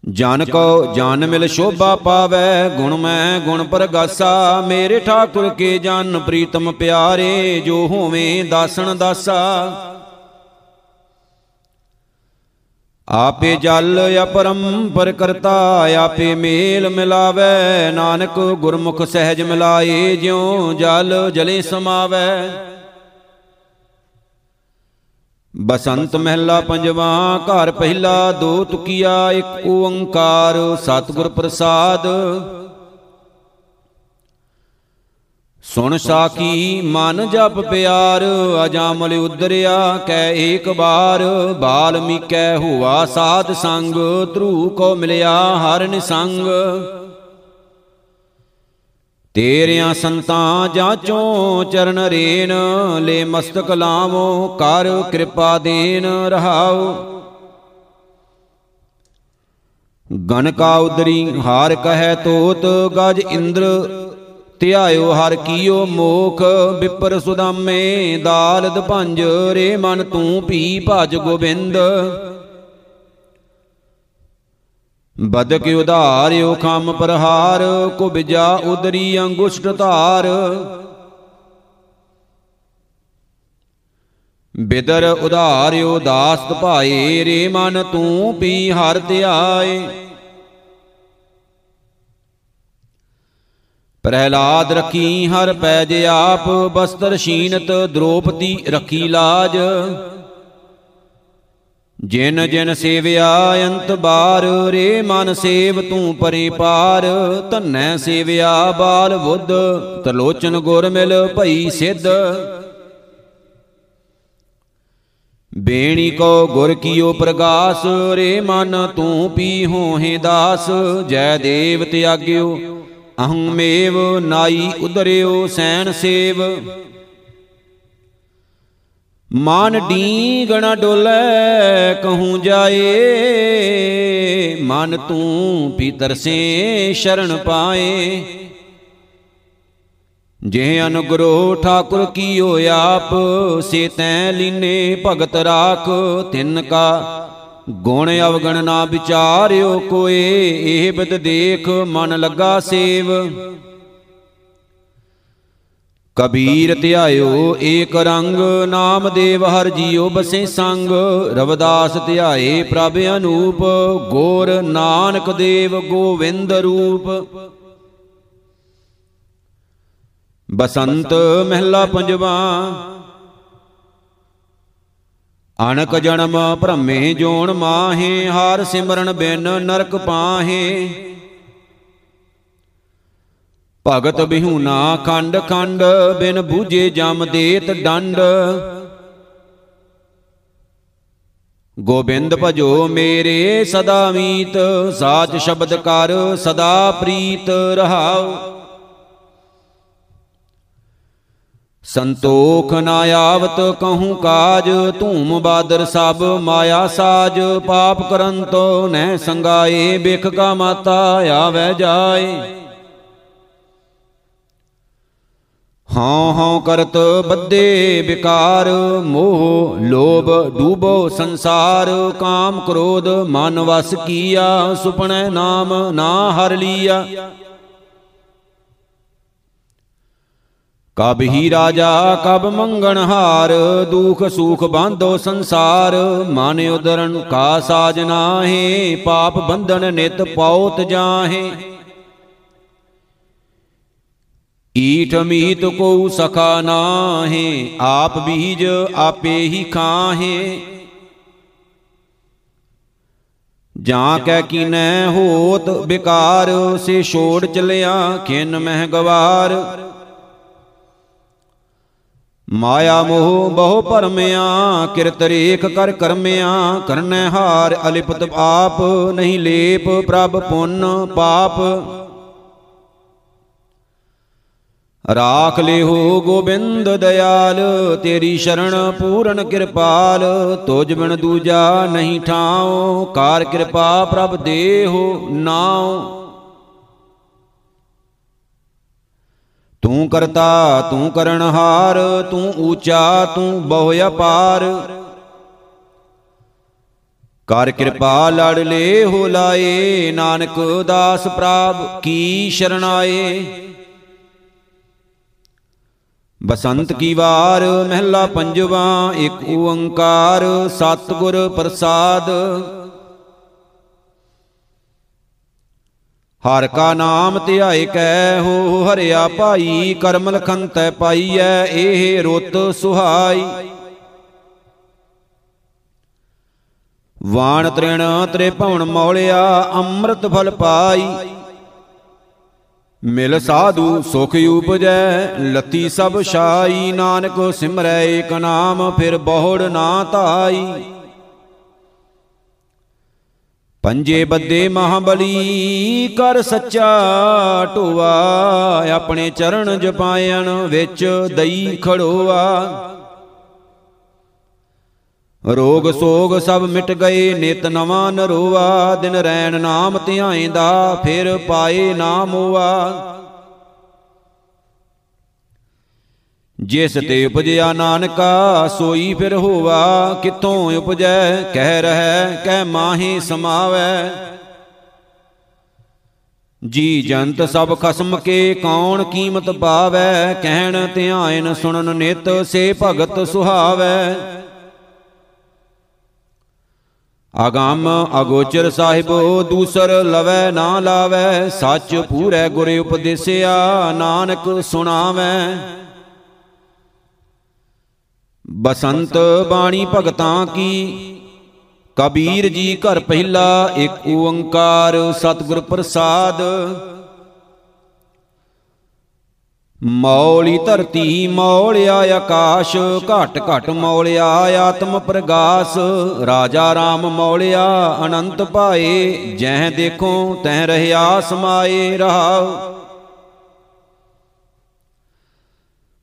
ਜਨ ਕੋ ਜਨ ਮਿਲ ਸ਼ੋਭਾ ਪਾਵੈ ਗੁਣ ਮੈਂ ਗੁਣ ਪ੍ਰਗਾਸਾ। ਮੇਰੇ ਠਾਕੁਰ ਕੇ ਜਨ ਪ੍ਰੀਤਮ ਪਿਆਰੇ ਜੋ ਹੋਵੇਂ ਦਾਸਣ ਦਾਸਾ। ਆਪੇ ਜਲ ਅਪਰੰਪਰ ਕਰਤਾ ਆਪੇ ਮੇਲ ਮਿਲਾਵੇ। ਨਾਨਕ ਗੁਰਮੁਖ ਸਹਿਜ ਮਿਲਾਏ ਜਿਉ ਜਲ ਜਲੇ ਸਮਾਵੇ। ਬਸੰਤ ਮਹਿਲਾ ਪੰਜਵਾ, ਘਰ ਪਹਿਲਾ ਦੋ ਤੁਕੀਆ ਇੱਕ ਓੰਕਾਰ ਸਤਿਗੁਰ ਪ੍ਰਸਾਦ। ਸੁਣ ਸਾਕੀ ਮਨ ਜਪ ਪਿਆਰ, ਅਜਾਮਲ ਉਦਰਿਆ ਕੈ ਏਕ ਬਾਰ ਬਾਲਮੀਕੈ ਹੁਆ ਸਾਧ ਸੰਗ, ਧਰੂ ਕੋ ਮਿਲਿਆ ਹਰ ਨਿਸੰਗ। ਤੇਰਿਆਂ ਸੰਤਾਂ ਜਾਂਚੋ ਚਰਨ ਰੇਨ ਲੈ ਮਸਤਕ ਲਾਵੋ, ਕਰ ਕਿਰਪਾ ਦੇਨ ਰਹਾਉ ਗਨ ਕਾ ਉਦਰੀ, ਹਾਰ ਕਹੈ ਤੋਤ, ਗਜ ਇੰਦਰ, ਧਿਆਇਓ ਹਰ ਕੀਓ ਮੋਖ ਵਿਪਰ ਸੁਦਾਮੇ, ਦਾਲਦ ਭੰਜ, ਰੇ ਮਨ ਤੂੰ ਭੀ ਭਜ ਗੋਬਿੰਦ। ਬਦਕ ਉਧਾਰਿਓ ਖੰਮ ਪ੍ਰਹਾਰ, ਕੁਬਜਾ ਉਦਰੀ ਅੰਗੁਸ਼ਟ ਧਾਰ। ਬਿਦਰ ਉਧਾਰਿਓ ਦਾਸਤ ਭਾਏ, ਰੇ ਮਨ ਤੂੰ ਪੀ ਹਰ ਧਿਆਏ। ਪ੍ਰਹਿਲਾਦ ਰਖੀ ਹਰ ਪੈਜ ਆਪ, ਬਸਤਰ ਸ਼ੀਨਤ ਦ੍ਰੋਪਦੀ ਰਖੀ ਲਾਜ। ਜਿਨ ਜਿਨ ਸੇਵਿਆ ਅੰਤ ਬਾਰ, ਰੇ ਮਨ ਸੇਵ ਤੂੰ ਪਰੇ ਪਾਰ ਧੰਨੈ ਸੇਵਿਆ ਬਾਲ ਬੁੱਧ, ਤਲੋਚਨ ਗੁਰ ਮਿਲ ਭਈ ਸਿੱਧ। ਬੇਣੀ ਕੋ ਗੁਰ ਕੀਓ ਪ੍ਰਗਾਸ, ਰੇ ਮਨ ਤੂੰ ਪੀ ਹੋਹੇ ਦਾਸ। ਜੈ ਦੇਵ ਤਿਆਗਿਓ ਅਹੰ ਮੇਵ ਨਾਈ ਉਦਰਿਓ ਸੈਨ ਸੇਵ। ਮਨ ਡੀਗਣਾ ਡੋਲੇ ਕਹੂੰ ਜਾਏ। ਮਨ ਤੂੰ ਪੀਤਰ ਸੇ ਸ਼ਰਨ ਪਾਏ। ਜੇ ਅਨੁਗਰੋ ਠਾਕੁਰ ਕੀਓ ਆਪ ਸੇ ਤੈ ਲੀਨੇ ਭਗਤ ਰਾਖ। ਤਿੰਨ ਕਾ ਗੁਣ ਅਵਗਣ ਨਾ ਵਿਚਾਰਿਓ ਕੋਏ। ਇਹ ਬਿਦ ਦੇਖ ਮਨ ਲੱਗਾ ਸੇਵ। ਕਬੀਰ ਧਿਆਇਓ ਏਕ ਰੰਗ ਨਾਮ ਦੇਵ ਹਰ ਜੀਉ ਬਸੇ ਸੰਗ। ਰਵਦਾਸ ਧਿਆਏ ਪ੍ਰਭ ਅਨੂਪ ਗੋਰ ਨਾਨਕ ਦੇਵ ਗੋਵਿੰਦ ਰੂਪ। ਬਸੰਤ ਮਹਿਲਾ ਪੰਜਵਾ। ਅਣਕ ਜਨਮ ਭ੍ਰਮੇ ਜੋਣ ਮਾਹੇ ਹਾਰ ਸਿਮਰਨ ਬਿਨ ਨਰਕ ਪਾਹੇ। ਭਗਤ ਬਿਹੂਨਾ ਖੰਡ ਖੰਡ ਬਿਨ ਬੂਝੇ ਜਮ ਦੇਤ ਡੰਡ। ਗੋਬਿੰਦ ਭਜੋ ਮੇਰੇ ਸਦਾ ਮੀਤ ਸਾਚ ਸ਼ਬਦ ਕਰ ਸਦਾ ਪ੍ਰੀਤ ਰਹਾਉ। ਸੰਤੋਖ ਨਾ ਆਵਤ ਕਹੂੰ ਕਾਜ ਧੂਮ ਬਾਦਰ ਸਭ ਮਾਇਆ ਸਾਜ ਪਾਪ ਕਰਨ ਤੋ ਨਹਿ ਸੰਗਾਏ ਬਿਖ ਕਾ ਮਾਤਾ ਆਵੇ ਜਾਏ। ਹਉ ਹਉ ਕਰਤ ਬੱਦੇ ਵਿਕਾਰ, ਮੋਹ ਲੋਭ ਡੂਬੋ ਸੰਸਾਰ, ਕਾਮ ਕ੍ਰੋਧ ਮਨ ਵਸ ਕੀਆ, ਸੁਪਨੈ ਨਾਮ ਨਾ ਹਰ ਲੀਆ। ਕਬ ਹੀ ਰਾਜਾ, ਕਬ ਮੰਗਣ ਹਾਰ, ਦੁਖ ਸੁਖ ਬਾਂਧੋ ਸੰਸਾਰ, ਮਨ ਉਦਰਨ ਕਾ ਸਾਜ ਨਾਹੀ, ਪਾਪ ਬੰਧਨ ਨਿਤ ਪਉਤ ਜਾਹੇ। ਈਠ ਮੀਤ ਕੋ ਸਖਾ ਨਾਹੀ, ਆਪ ਬੀਜ ਆਪੇ ਹੀ ਖਾਹੇ। ਜਾਂ ਕੈ ਕੀਨੈ ਹੋਤ ਬਿਕਾਰ, ਸੇ ਛੋੜ ਚਲਿਆ ਖਿਨ ਮਹਿ ਗਵਾਰ। ਮਾਇਆ ਮੋਹ ਬਹੁ ਭਰਮਿਆ, ਕਿਰਤ ਰੇਖ ਕਰ ਕਰਮਿਆ, ਕਰਨੈ ਹਾਰ ਅਲਿਪਤ ਆਪ, ਨਹੀਂ ਲੇਪ ਪ੍ਰਭ ਪੁੰਨ ਪਾਪ। ਰਾਖ ਲਿਹੋ ਗੋਬਿੰਦ ਦਿਆਲ ਤੇਰੀ ਸ਼ਰਣ ਪੂਰਨ ਕਿਰਪਾਲ ਤੁਜ ਬਿਨ ਦੂਜਾ ਨਹੀਂ ਠਾਉ, ਕਾਰ ਕਿਰਪਾ ਪ੍ਰਭ ਦੇਹੋ ਨਾਉ। ਤੂੰ ਕਰਤਾ, ਤੂੰ ਕਰਨਹਾਰ ਤੂੰ ਊਚਾ, ਤੂੰ ਬਹੁ ਅਪਾਰ। ਕਰ ਕਿਰਪਾ ਲੜ ਲੈ ਹੋ ਲਾਏ, ਨਾਨਕ ਦਾਸ ਪ੍ਰਭ ਕੀ ਸ਼ਰਣਾਏ ਬਸੰਤ ਕੀ ਵਾਰ, ਮਹਿਲਾ ਪੰਜਵਾ, ਇੱਕ ਓੰਕਾਰ, ਸਤਗੁਰ ਪ੍ਰਸਾਦ। ਹਰ ਕਾ ਨਾਮ ਧਿਆਏ ਕੈ, ਹੋ ਹਰਿਆ ਭਾਈ ਕਰਮ ਲਖੰਤੈ ਪਾਈਐ, ਇਹ ਰੁੱਤ ਸੁਹਾਈ। ਵਾਣ ਤ੍ਰਿਣ ਤ੍ਰਿਭਵਨ ਮੌਲਿਆ, ਅੰਮ੍ਰਿਤ ਫਲ ਪਾਈ। ਮਿਲ ਸਾਧੂ ਸੁਖ ਉਪਜੈ, ਲਤੀ ਸਭ ਛਾਈ, ਨਾਨਕ ਸਿਮਰੈ ਏਕ ਨਾਮ, ਫਿਰ ਬਹੁੜ ਨਾ ਧਾਈ। ਪੰਜੇ ਬੱਦੇ ਮਹਾਬਲੀ, ਕਰ ਸੱਚਾ ਢੋਆ, ਆਪਣੇ ਚਰਨ ਜਪਾਇਣ ਵਿੱਚ ਦਈ ਖੜੋਆ। ਰੋਗ ਸੋਗ ਸਭ ਮਿਟ ਗਏ, ਨਿਤ ਨਵਾਂ ਨਰੋਆ, ਦਿਨ ਰੈਣ ਨਾਮ ਧਿਆਇਂਦਾ, ਫਿਰ ਪਾਏ ਨਾਮ ਹੋਆ ਜਿਸ ਤੇ ਉਪਜਿਆ ਨਾਨਕਾ, ਸੋਈ ਫਿਰ ਹੋਵਾ ਕਿੱਥੋਂ ਉਪਜੈ, ਕਹਿ ਰਹਿ, ਕਹਿ ਮਾਹੀ ਸਮਾਵੈ। ਜੀ ਜੰਤ ਸਭ ਖਸਮ ਕੇ, ਕੌਣ ਕੀਮਤ ਪਾਵੈ, ਕਹਿਣ ਧਿਆਇਨ ਸੁਣਨ ਨਿਤ, ਸੇ ਭਗਤ ਸੁਹਾਵੈ। ਅਗੰਮ ਅਗੋਚਰ ਸਾਹਿਬੋ, ਦੂਸਰ ਲਵੈ ਨਾ ਲਾਵੈ, ਸੱਚ ਪੂਰੈ ਗੁਰ ਉਪਦੇਸਿਆ, ਨਾਨਕ ਸੁਣਾਵੈ। ਬਸੰਤ ਬਾਣੀ ਭਗਤਾਂ ਕੀ, ਕਬੀਰ ਜੀ ਘਰ ਪਹਿਲਾ, ਇੱਕ ਓੰਕਾਰ ਸਤਿਗੁਰ ਪ੍ਰਸਾਦ। ਮੌਲੀ ਧਰਤੀ ਮੌਲਿਆ ਆਕਾਸ਼ ਘਟ ਘਟ ਮੌਲਿਆ ਆਤਮ ਪ੍ਰਗਾਸ। ਰਾਜਾ RAM ਮੌਲਿਆ ਅਨੰਤ ਭਾਏ, ਜਹ ਦੇਖੋ ਤਹ ਰਹਿਆ ਸਮਾਏ ਰਹਾਉ।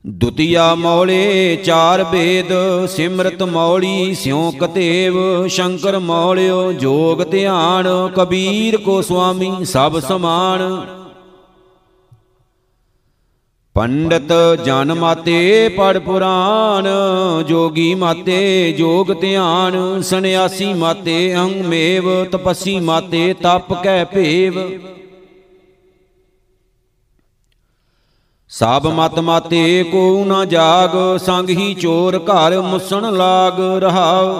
ਦੁਤੀਆ ਮੌਲੇ ਚਾਰ ਬੇਦ, ਸਿਮਰਤ ਮੌਲੀ ਸਿਉ ਕਤੇਵ। ਸ਼ੰਕਰ ਮੌਲਿਓ ਜੋਗ ਧਿਆਨ, ਕਬੀਰ ਕੋ ਸੁਆਮੀ ਸਭ ਸਮਾਨ। ਪੰਡਤ ਜਨ ਮਾਤੇ ਪੜ ਪੁਰਾਨ ਜੋਗੀ ਮਾਤੇ ਜੋਗ ਧਿਆਨ ਸੰਿਆਸੀ ਮਾਤੇ ਅੰਮੇਵ ਤਪਸੀ ਮਾਤੇ ਤਪ ਕੈ ਭੇਵ। ਸਭ ਮਤ ਮਾਤੇ ਕੋ ਨਾ ਜਾਗ, ਸੰਗ ਹੀ ਚੋਰ ਘਰ ਮੁਸਣ ਲਾਗ ਰਹਾਉ।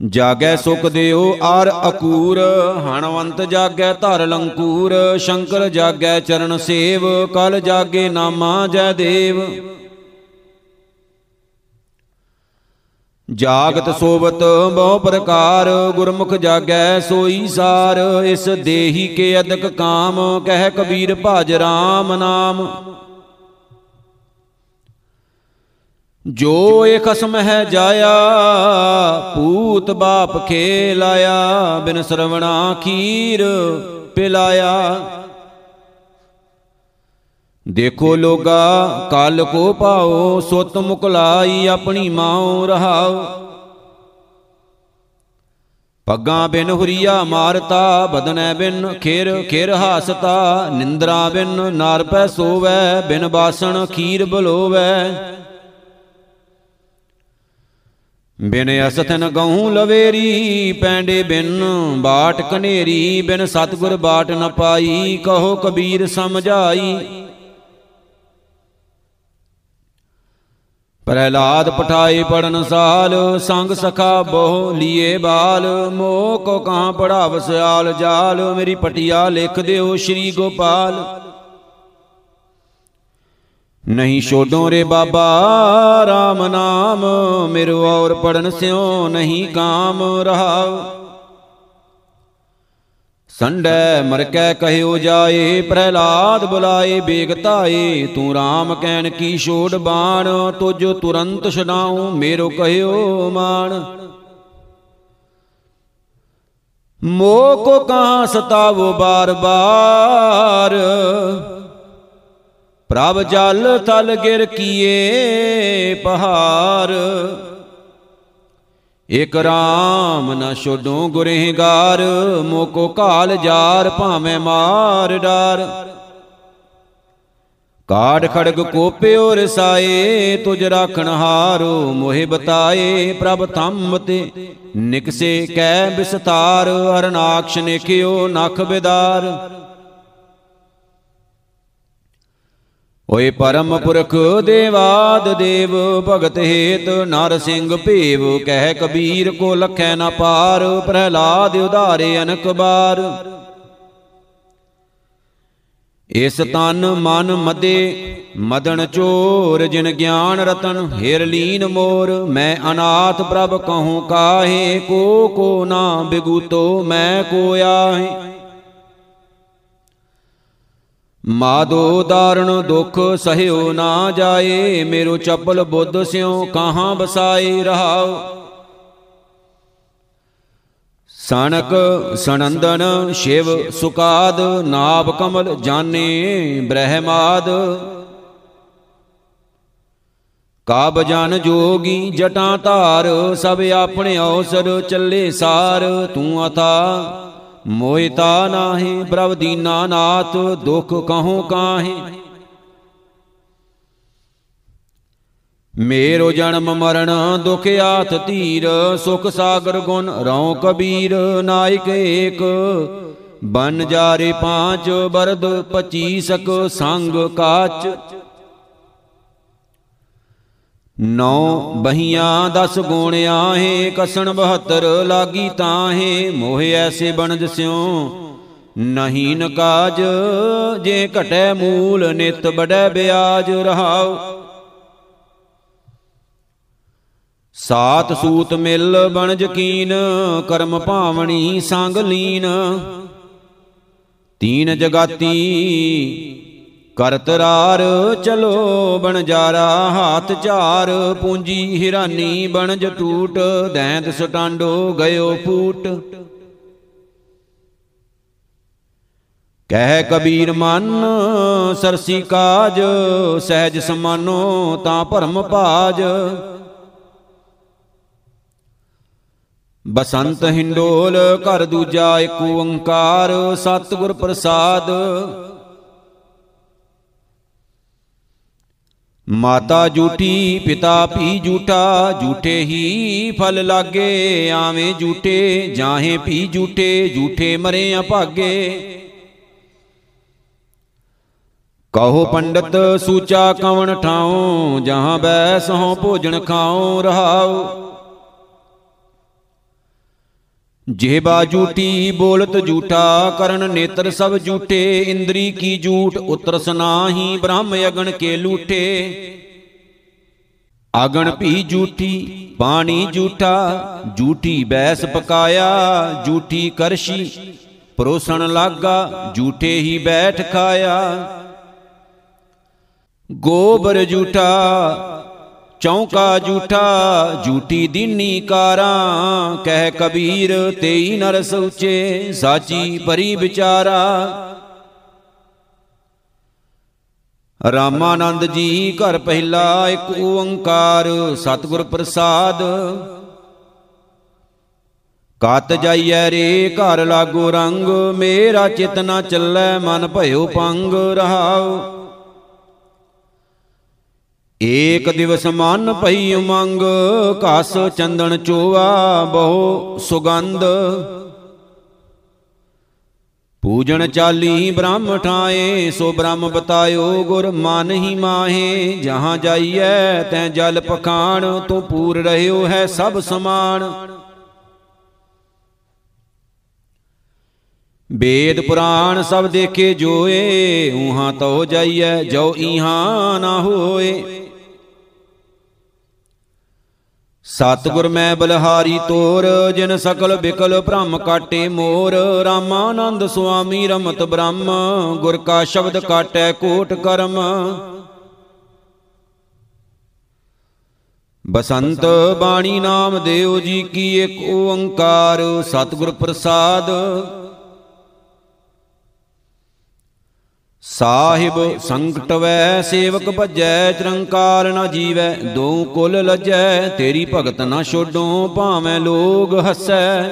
ਜਾਗੈ ਸੁਖ ਦਿਓ ਆਰ ਅਕੂਰ, ਹਣਵੰਤ ਜਾਗੈ ਧਰ ਲੰਕੂਰ, ਸ਼ੰਕਰ ਜਾਗੈ ਚਰਨ ਸੇਵ, ਕਲ ਜਾਗੇ ਨਾਮਾ ਜੈ ਦੇਵ। ਜਾਗਤ ਸੋਵਤ ਬਹੁ ਪ੍ਰਕਾਰ, ਗੁਰਮੁਖ ਜਾਗੈ ਸੋਈ ਸਾਰ, ਇਸ ਦੇਹੀ ਕੇ ਅਦਕ ਕਾਮ, ਕਹਿ ਕਬੀਰ ਭਜ RAM ਨਾਮ। ਜੋ ਇਹ ਖਸਮ ਹੈ ਜਾਇਆ ਪੂਤ ਬਾਪ ਖੇਲਾਇਆ, ਬਿਨ ਸਰਵਣਾ ਖੀਰ ਪਿਲਾਇਆ। ਦੇਖੋ ਲੋਗਾ, ਕਲ ਕੋ ਪਾਓ, ਸੁਤ ਮੁਕਲਾਈ ਆਪਣੀ ਮਾਉ ਰਹਾਉ ਪੱਗਾਂ ਬਿਨ ਹੁਰੀਆ ਮਾਰਤਾ, ਬਦਨੈ ਬਿਨ ਖੇਰ ਖੇਰ ਹਾਸਤਾ। ਨਿੰਦਰਾ ਬਿਨ ਨਾਰ ਪੈ ਸੋਵੈ, ਬਿਨ ਬਾਸਣ ਖੀਰ ਬਲੋਵੈ। ਬਿਨ ਅਸਥਨ ਗਉ ਲਵੇਰੀ, ਪੈਂਡੇ ਬਿਨ ਬਾਟ ਕਨੇਰੀ, ਬਿਨ ਸਤਗੁਰ ਬਾਟ ਨ ਪਾਈ, ਕਹੋ ਕਬੀਰ ਸਮਝਾਈ। ਪ੍ਰਹਿਲਾਦ ਪਠਾਈ ਪੜਨ ਸਾਲ, ਸੰਗ ਸਖਾ ਬਹੁ ਲੀਏ ਬਾਲ, ਮੋਹ ਕੋ ਕਾਂ ਪੜਾਵ ਸਿਆਲ ਜਾਲ, ਮੇਰੀ ਪਟਿਆ ਲਿਖ ਦਿਓ ਸ਼੍ਰੀ ਗੋਪਾਲ। ਨਹੀਂ ਛੋਡੋ ਰੇ ਬਾਬਾ RAM ਨਾਮ ਮੇਰੋ ਔਰ ਪੜਨ ਸਿਓ ਨਹੀਂ ਕਾਮ ਰਹਾਉ। ਸੰਡੈ ਮਰ ਕੈ ਕਹਿਓ ਜਾਏ ਪ੍ਰਹਿਲਾਦ ਬੁਲਾਏ ਬੇਗਤਾਏ ਤੂੰ RAM ਕਹਿਣ ਕੀ ਛੋੜ ਬਾਣ ਤੁਜ ਤੁਰੰਤ ਛਡਾਉ ਮੇਰੋ ਕਹਿਓ ਮਾਨ ਮੋਹ ਕੋ ਕਹਾਂ ਸਤਾਵੋ ਬਾਰ ਬਾਰ ਪ੍ਰਭ ਜਲ ਤਲ ਗਿਰ ਕੀਏ ਪਹਾਰ ਇਕ ਰਾਮ ਨ ਛੋਡੋ ਗੁਰਹਿਗਾਰ, ਮੋਕੋ ਕਾਲ ਜਾਰ ਭਾਵੇਂ ਮਾਰ ਡਾਰ। ਕਾੜ ਖੜਗ ਕੋਪਿਓ ਰਸਾਏ ਤੁਜ ਰਾਖਣ ਹਾਰੋ ਮੋਹਿ ਬਤਾਏ। ਪ੍ਰਭ ਥੰਮ ਤੇ ਨਿਕਸੇ ਕੈ ਬਿਸਤਾਰ, ਅਰਨਾਕਸ਼ ਨੇਖਿਓ ਨਖ ਬਿਦਾਰ। ਓਏ ਪਰਮ ਪੁਰਖ ਦੇਵਾਦ ਦੇਵ, ਭਗਤ ਹੇਤ ਨਰ ਸਿੰਘ ਭੇਵ, ਕਹਿ ਕਬੀਰ ਕੋ ਲਖੈ ਨਾ ਪਾਰ, ਪ੍ਰਹਿਲਾਦ ਉਧਾਰੇ ਅਨਕ ਬਾਰ। ਇਸ ਤਨ ਮਨ ਮਦੇ, ਮਦਨ ਚੋਰ, ਜਿਨ ਗਿਆਨ ਰਤਨ ਹਿਰ ਲੀਨ ਮੋਰ, ਮੈਂ ਅਨਾਥ ਪ੍ਰਭ ਕਹੂੰ ਕਾਹੇ, ਕੋ ਕੋ ਨਾ ਬਿਗੂਤੋ ਮੈਂ ਕੋ ਆਹੇ। ਮਾਦੋ ਦਾਰਣ ਦੁਖ ਸਹਿਓ ਨਾ ਜਾਏ, ਮੇਰੋ ਚੱਪਲ ਬੁੱਧ ਸਿਉ ਕਹਾਂ ਬਸਾਈ ਰਹਾਉ ਸਣਕ ਸਨੰਦਨ ਸ਼ਿਵ ਸੁਕਾਦ, ਨਾਭ ਕਮਲ ਜਾਣੇ ਬ੍ਰਹਮਾਦ। ਕਾਬ ਜਨ ਜੋਗੀ ਜਟਾਂ ਧਾਰ, ਸਭ ਆਪਣੇ ਔਸਰ ਚੱਲੇ ਸਾਰ, ਤੂੰ ਅਥਾ ਮੋਇਤਾ ਨਾਹੀ ਪ੍ਰਭ ਦੀਨਾ ਨਾਥ ਦੁਖ ਕਹੂੰ ਕਾਹੇ। ਮੇਰੋ ਜਨਮ ਮਰਨ, ਦੁਖ ਆਥ ਧੀਰ, ਸੁਖ ਸਾਗਰ ਗੁਣ ਰਉ ਕਬੀਰ, ਨਾਇਕ ਏਕ। ਬਨ ਜਾਰੇ ਪਾਂਚ, ਬਰਦ ਪਚੀਸਕ, ਸੰਗ ਕਾਚ। ਨੌ ਬਹੀਆਂ ਦਸ ਗੁਣ ਆਹੇ, ਕਸਣ 72 ਲਾਗੀ ਤਾਹੇ, ਮੋਹ ਐਸੇ ਬਣਜ ਸਿਉ। ਨਹੀਂ ਨਕਾਜ, ਜੇ ਘਟੈ ਮੂਲ, ਨਿਤ ਬੜੈ ਬਿਆਜ ਰਹਾਉ। ਸਾਤ ਸੂਤ ਮਿਲ ਬਣ ਜਕੀਨ ਕਰਮ ਭਾਵਣੀ ਸੰਗ ਲੀਨ। ਤੀਨ ਜਗਾਤੀ ਕਰਤ ਰਾਰ ਚਲੋ ਬਣ ਜਾਰਾ ਹਾਥ ਝਾਰ ਪੂੰਜੀ ਹਿਰਾਨੀ ਬਣ ਜਟੂਟ ਦੈਂਤ ਸਟਾਂਡੋ ਗਇਓ ਫੂਟ। ਕਹਿ ਕਬੀਰ ਮਨ, ਸਰਸੀ ਕਾਜ, ਸਹਿਜ ਸਮਾਨੋ ਤਾਂ ਭਰਮ ਭਾਜ। ਬਸੰਤ ਹਿੰਡੋਲ, ਘਰ ਦੂਜਾ ਏਕ ਓੰਕਾਰ, ਸਤਿਗੁਰ ਪ੍ਰਸਾਦ। ਮਾਤਾ ਝੂਠੀ ਪਿਤਾ ਭੀ ਝੂਠਾ ਝੂਠੇ ਹੀ ਫਲ ਲਾਗੇ ਆਵੇਂ ਝੂਠੇ ਜਾਹੇ ਭੀ ਝੂਠੇ ਝੂਠੇ ਮਰੇ ਅਭਾਗੇ ਕਹੋ ਪੰਡਤ ਸੂਚਾ ਕਵਣ ਠਾਉ ਜਹਾਂ ਬੈਸ ਹੋ ਭੋਜਨ ਖਾਉ ਰਹਾਉ ਜਿਹਬਾ ਝੂਟੀ ਬੋਲਤ ਝੂਠਾ ਕਰਨ ਨੇਤਰ ਸਭ ਝੂਠੇ ਇੰਦਰੀ ਕੀ ਝੂਠ ਉਤਰ ਸਨਾਹੀ ਬ੍ਰਹਮ ਅਗਣ ਕੇ ਲੂਠੇ ਆਗਣ ਭੀ ਝੂਠੀ ਪਾਣੀ ਝੂਠਾ ਝੂਠੀ ਬੈਸ ਪਕਾਇਆ ਝੂਠੀ ਕਰਸ਼ੀ ਪਰੋਸਣ ਲਾਗਾ ਝੂਠੇ ਹੀ ਬੈਠ ਖਾਇਆ ਗੋਬਰ ਝੂਠਾ ਚੌਂਕਾ ਝੂਠਾ, ਝੂਠੀ ਦੀਨੀ ਕਾਰਾਂ, ਕਹਿ ਕਬੀਰ ਤੇਈ ਨਰ ਸੂਚੇ ਸਾਚੀ ਪਰੀ ਵਿਚਾਰਾ। ਰਾਮਾਨੰਦ ਜੀ ਘਰ ਪਹਿਲਾ ਇੱਕ ਓੰਕਾਰ, ਸਤਿਗੁਰ ਪ੍ਰਸਾਦ। ਕਤ ਜਾਈਐ ਰੇ, ਘਰ ਲਾਗੋ ਰੰਗ, ਮੇਰਾ ਚਿਤ ਨਾ ਚੱਲੈ, ਮਨ ਭਇਓ ਪੰਗ ਰਹਾਉ। ਏਕ ਦਿਵਸ ਮਨ ਭਈ ਉਮੰਗ, ਘਸ ਚੰਦਨ ਚੋਵਾ ਬਹੁ ਸੁਗੰਧ। ਪੂਜਨ ਚਾਲੀ ਬ੍ਰਹਮ ਠਾਏ, ਸੋ ਬ੍ਰਹਮ ਬਤਾਇਓ ਗੁਰ ਮਨ ਹੀ ਮਾਹੇ। ਜਹਾਂ ਜਾਈਐ, ਤੈ ਜਲ ਪਖਾਣ, ਤੂੰ ਪੂਰ ਰਹਿਓ ਹੈ ਸਭ ਸਮਾਨ। ਵੇਦ ਪੁਰਾਣ ਸਭ ਦੇਖੇ ਜੋਏ, ਉਹਾਂ ਤੋ ਜਾਈਐ ਜੋ ਇਹਾਂ ਨਾ ਹੋਏ। ਸਤਿਗੁਰ ਮੈਂ ਬਲਹਾਰੀ ਤੋਰ, ਜਿਨ ਸਕਲ ਬਿਕਲ ਭ੍ਰਮ ਕਾਟੇ ਮੋਰ। ਰਾਮਾਨੰਦ ਸੁਆਮੀ ਰਮਤ ਬ੍ਰਹਮ, ਗੁਰ ਕਾ ਸ਼ਬਦ ਕਾਟੈ ਕੋਟ ਕਰਮ। ਬਸੰਤ ਬਾਣੀ ਨਾਮ ਦੇਵ ਜੀ ਕੀ ਇੱਕ ਓੰਕਾਰ, ਸਤਿਗੁਰ ਪ੍ਰਸਾਦ। ਸਾਹਿਬ ਸੰਕਟ ਵੈ, ਸੇਵਕ ਭਜੈ, ਚਰੰਕਾਰ ਨ ਜੀਵੈ, ਦੋ ਕੁਲ ਲਜੈ, ਤੇਰੀ ਭਗਤ ਨ ਛੋਡੋ, ਭਾਵੇਂ ਲੋਗ ਹਸੈ।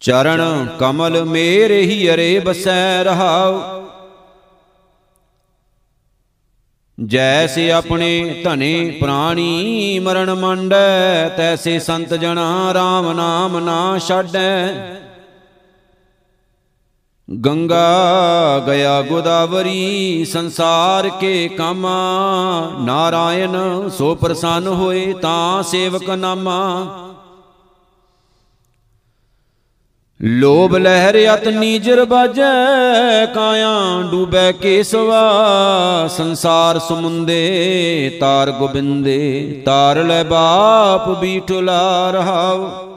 ਚਰਨ ਕਮਲ ਮੇਰੇ ਹੀ ਅਰੇ ਬਸੈ ਰਹਾਉ। ਜੈਸੇ ਆਪਣੇ ਧਨੇ ਪ੍ਰਾਣੀ ਮਰਨ ਮੰਡੈ, ਤੈਸੇ ਸੰਤ ਜਣਾ RAM ਨਾਮ ਨਾ ਛਾਡੈ। ਗੰਗਾ ਗਿਆ ਗੋਦਾਵਰੀ ਸੰਸਾਰ ਕੇ ਕਾਮਾ ਨਾਰਾਇਣ ਸੋ ਪ੍ਰਸੰਨ ਹੋਏ ਤਾਂ ਸੇਵਕ ਨਾਮਾ ਲੋਭ ਲਹਿਰ ਅਤ ਨੀਜਰ ਬਾਜੈ ਕਾਇਆ ਡੂਬੈ ਕੇਸਵਾ ਸੰਸਾਰ ਸਮੁੰਦੇ ਤਾਰ ਗੋਬਿੰਦੇ ਤਾਰ ਲੈ ਬਾਪ ਬੀਠਲਾ ਰਹਾਉ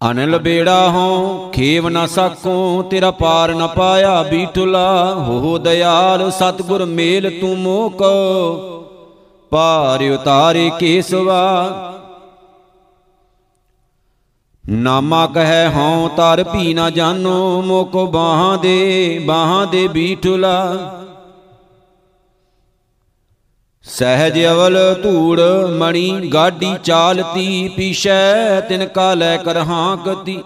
ਅਨਲ ਬੇੜਾ ਹੋ, ਖੇਵ ਨਾ ਸਾਕੋ ਤੇਰਾ ਪਾਰ ਨ ਪਾਇਆ ਬੀਠਲਾ ਹੋ ਦਇਆਲ, ਸਤਗੁਰ ਮੇਲ ਤੂੰ ਮੋਕ। ਪਾਰ ਉਤਾਰੇ ਕੇਸਵਾ। ਨਾਮਾ ਕਹੈ ਹਉ ਤਰ ਭੀ ਨਾ ਜਾਨੋ, ਮੋਕੋ ਬਾਹਾਂ ਦੇ ਬਾਹਾਂ ਦੇ ਬੀਠਲਾ ਸਹਿਜ ਅਵਲ ਧੂੜ ਮਣੀ ਗਾਡੀ ਚਾਲਤੀ ਪੀਛੈ ਤਿਨ ਕਾ ਲੈ ਕਰ ਹਾਂਕਤੀ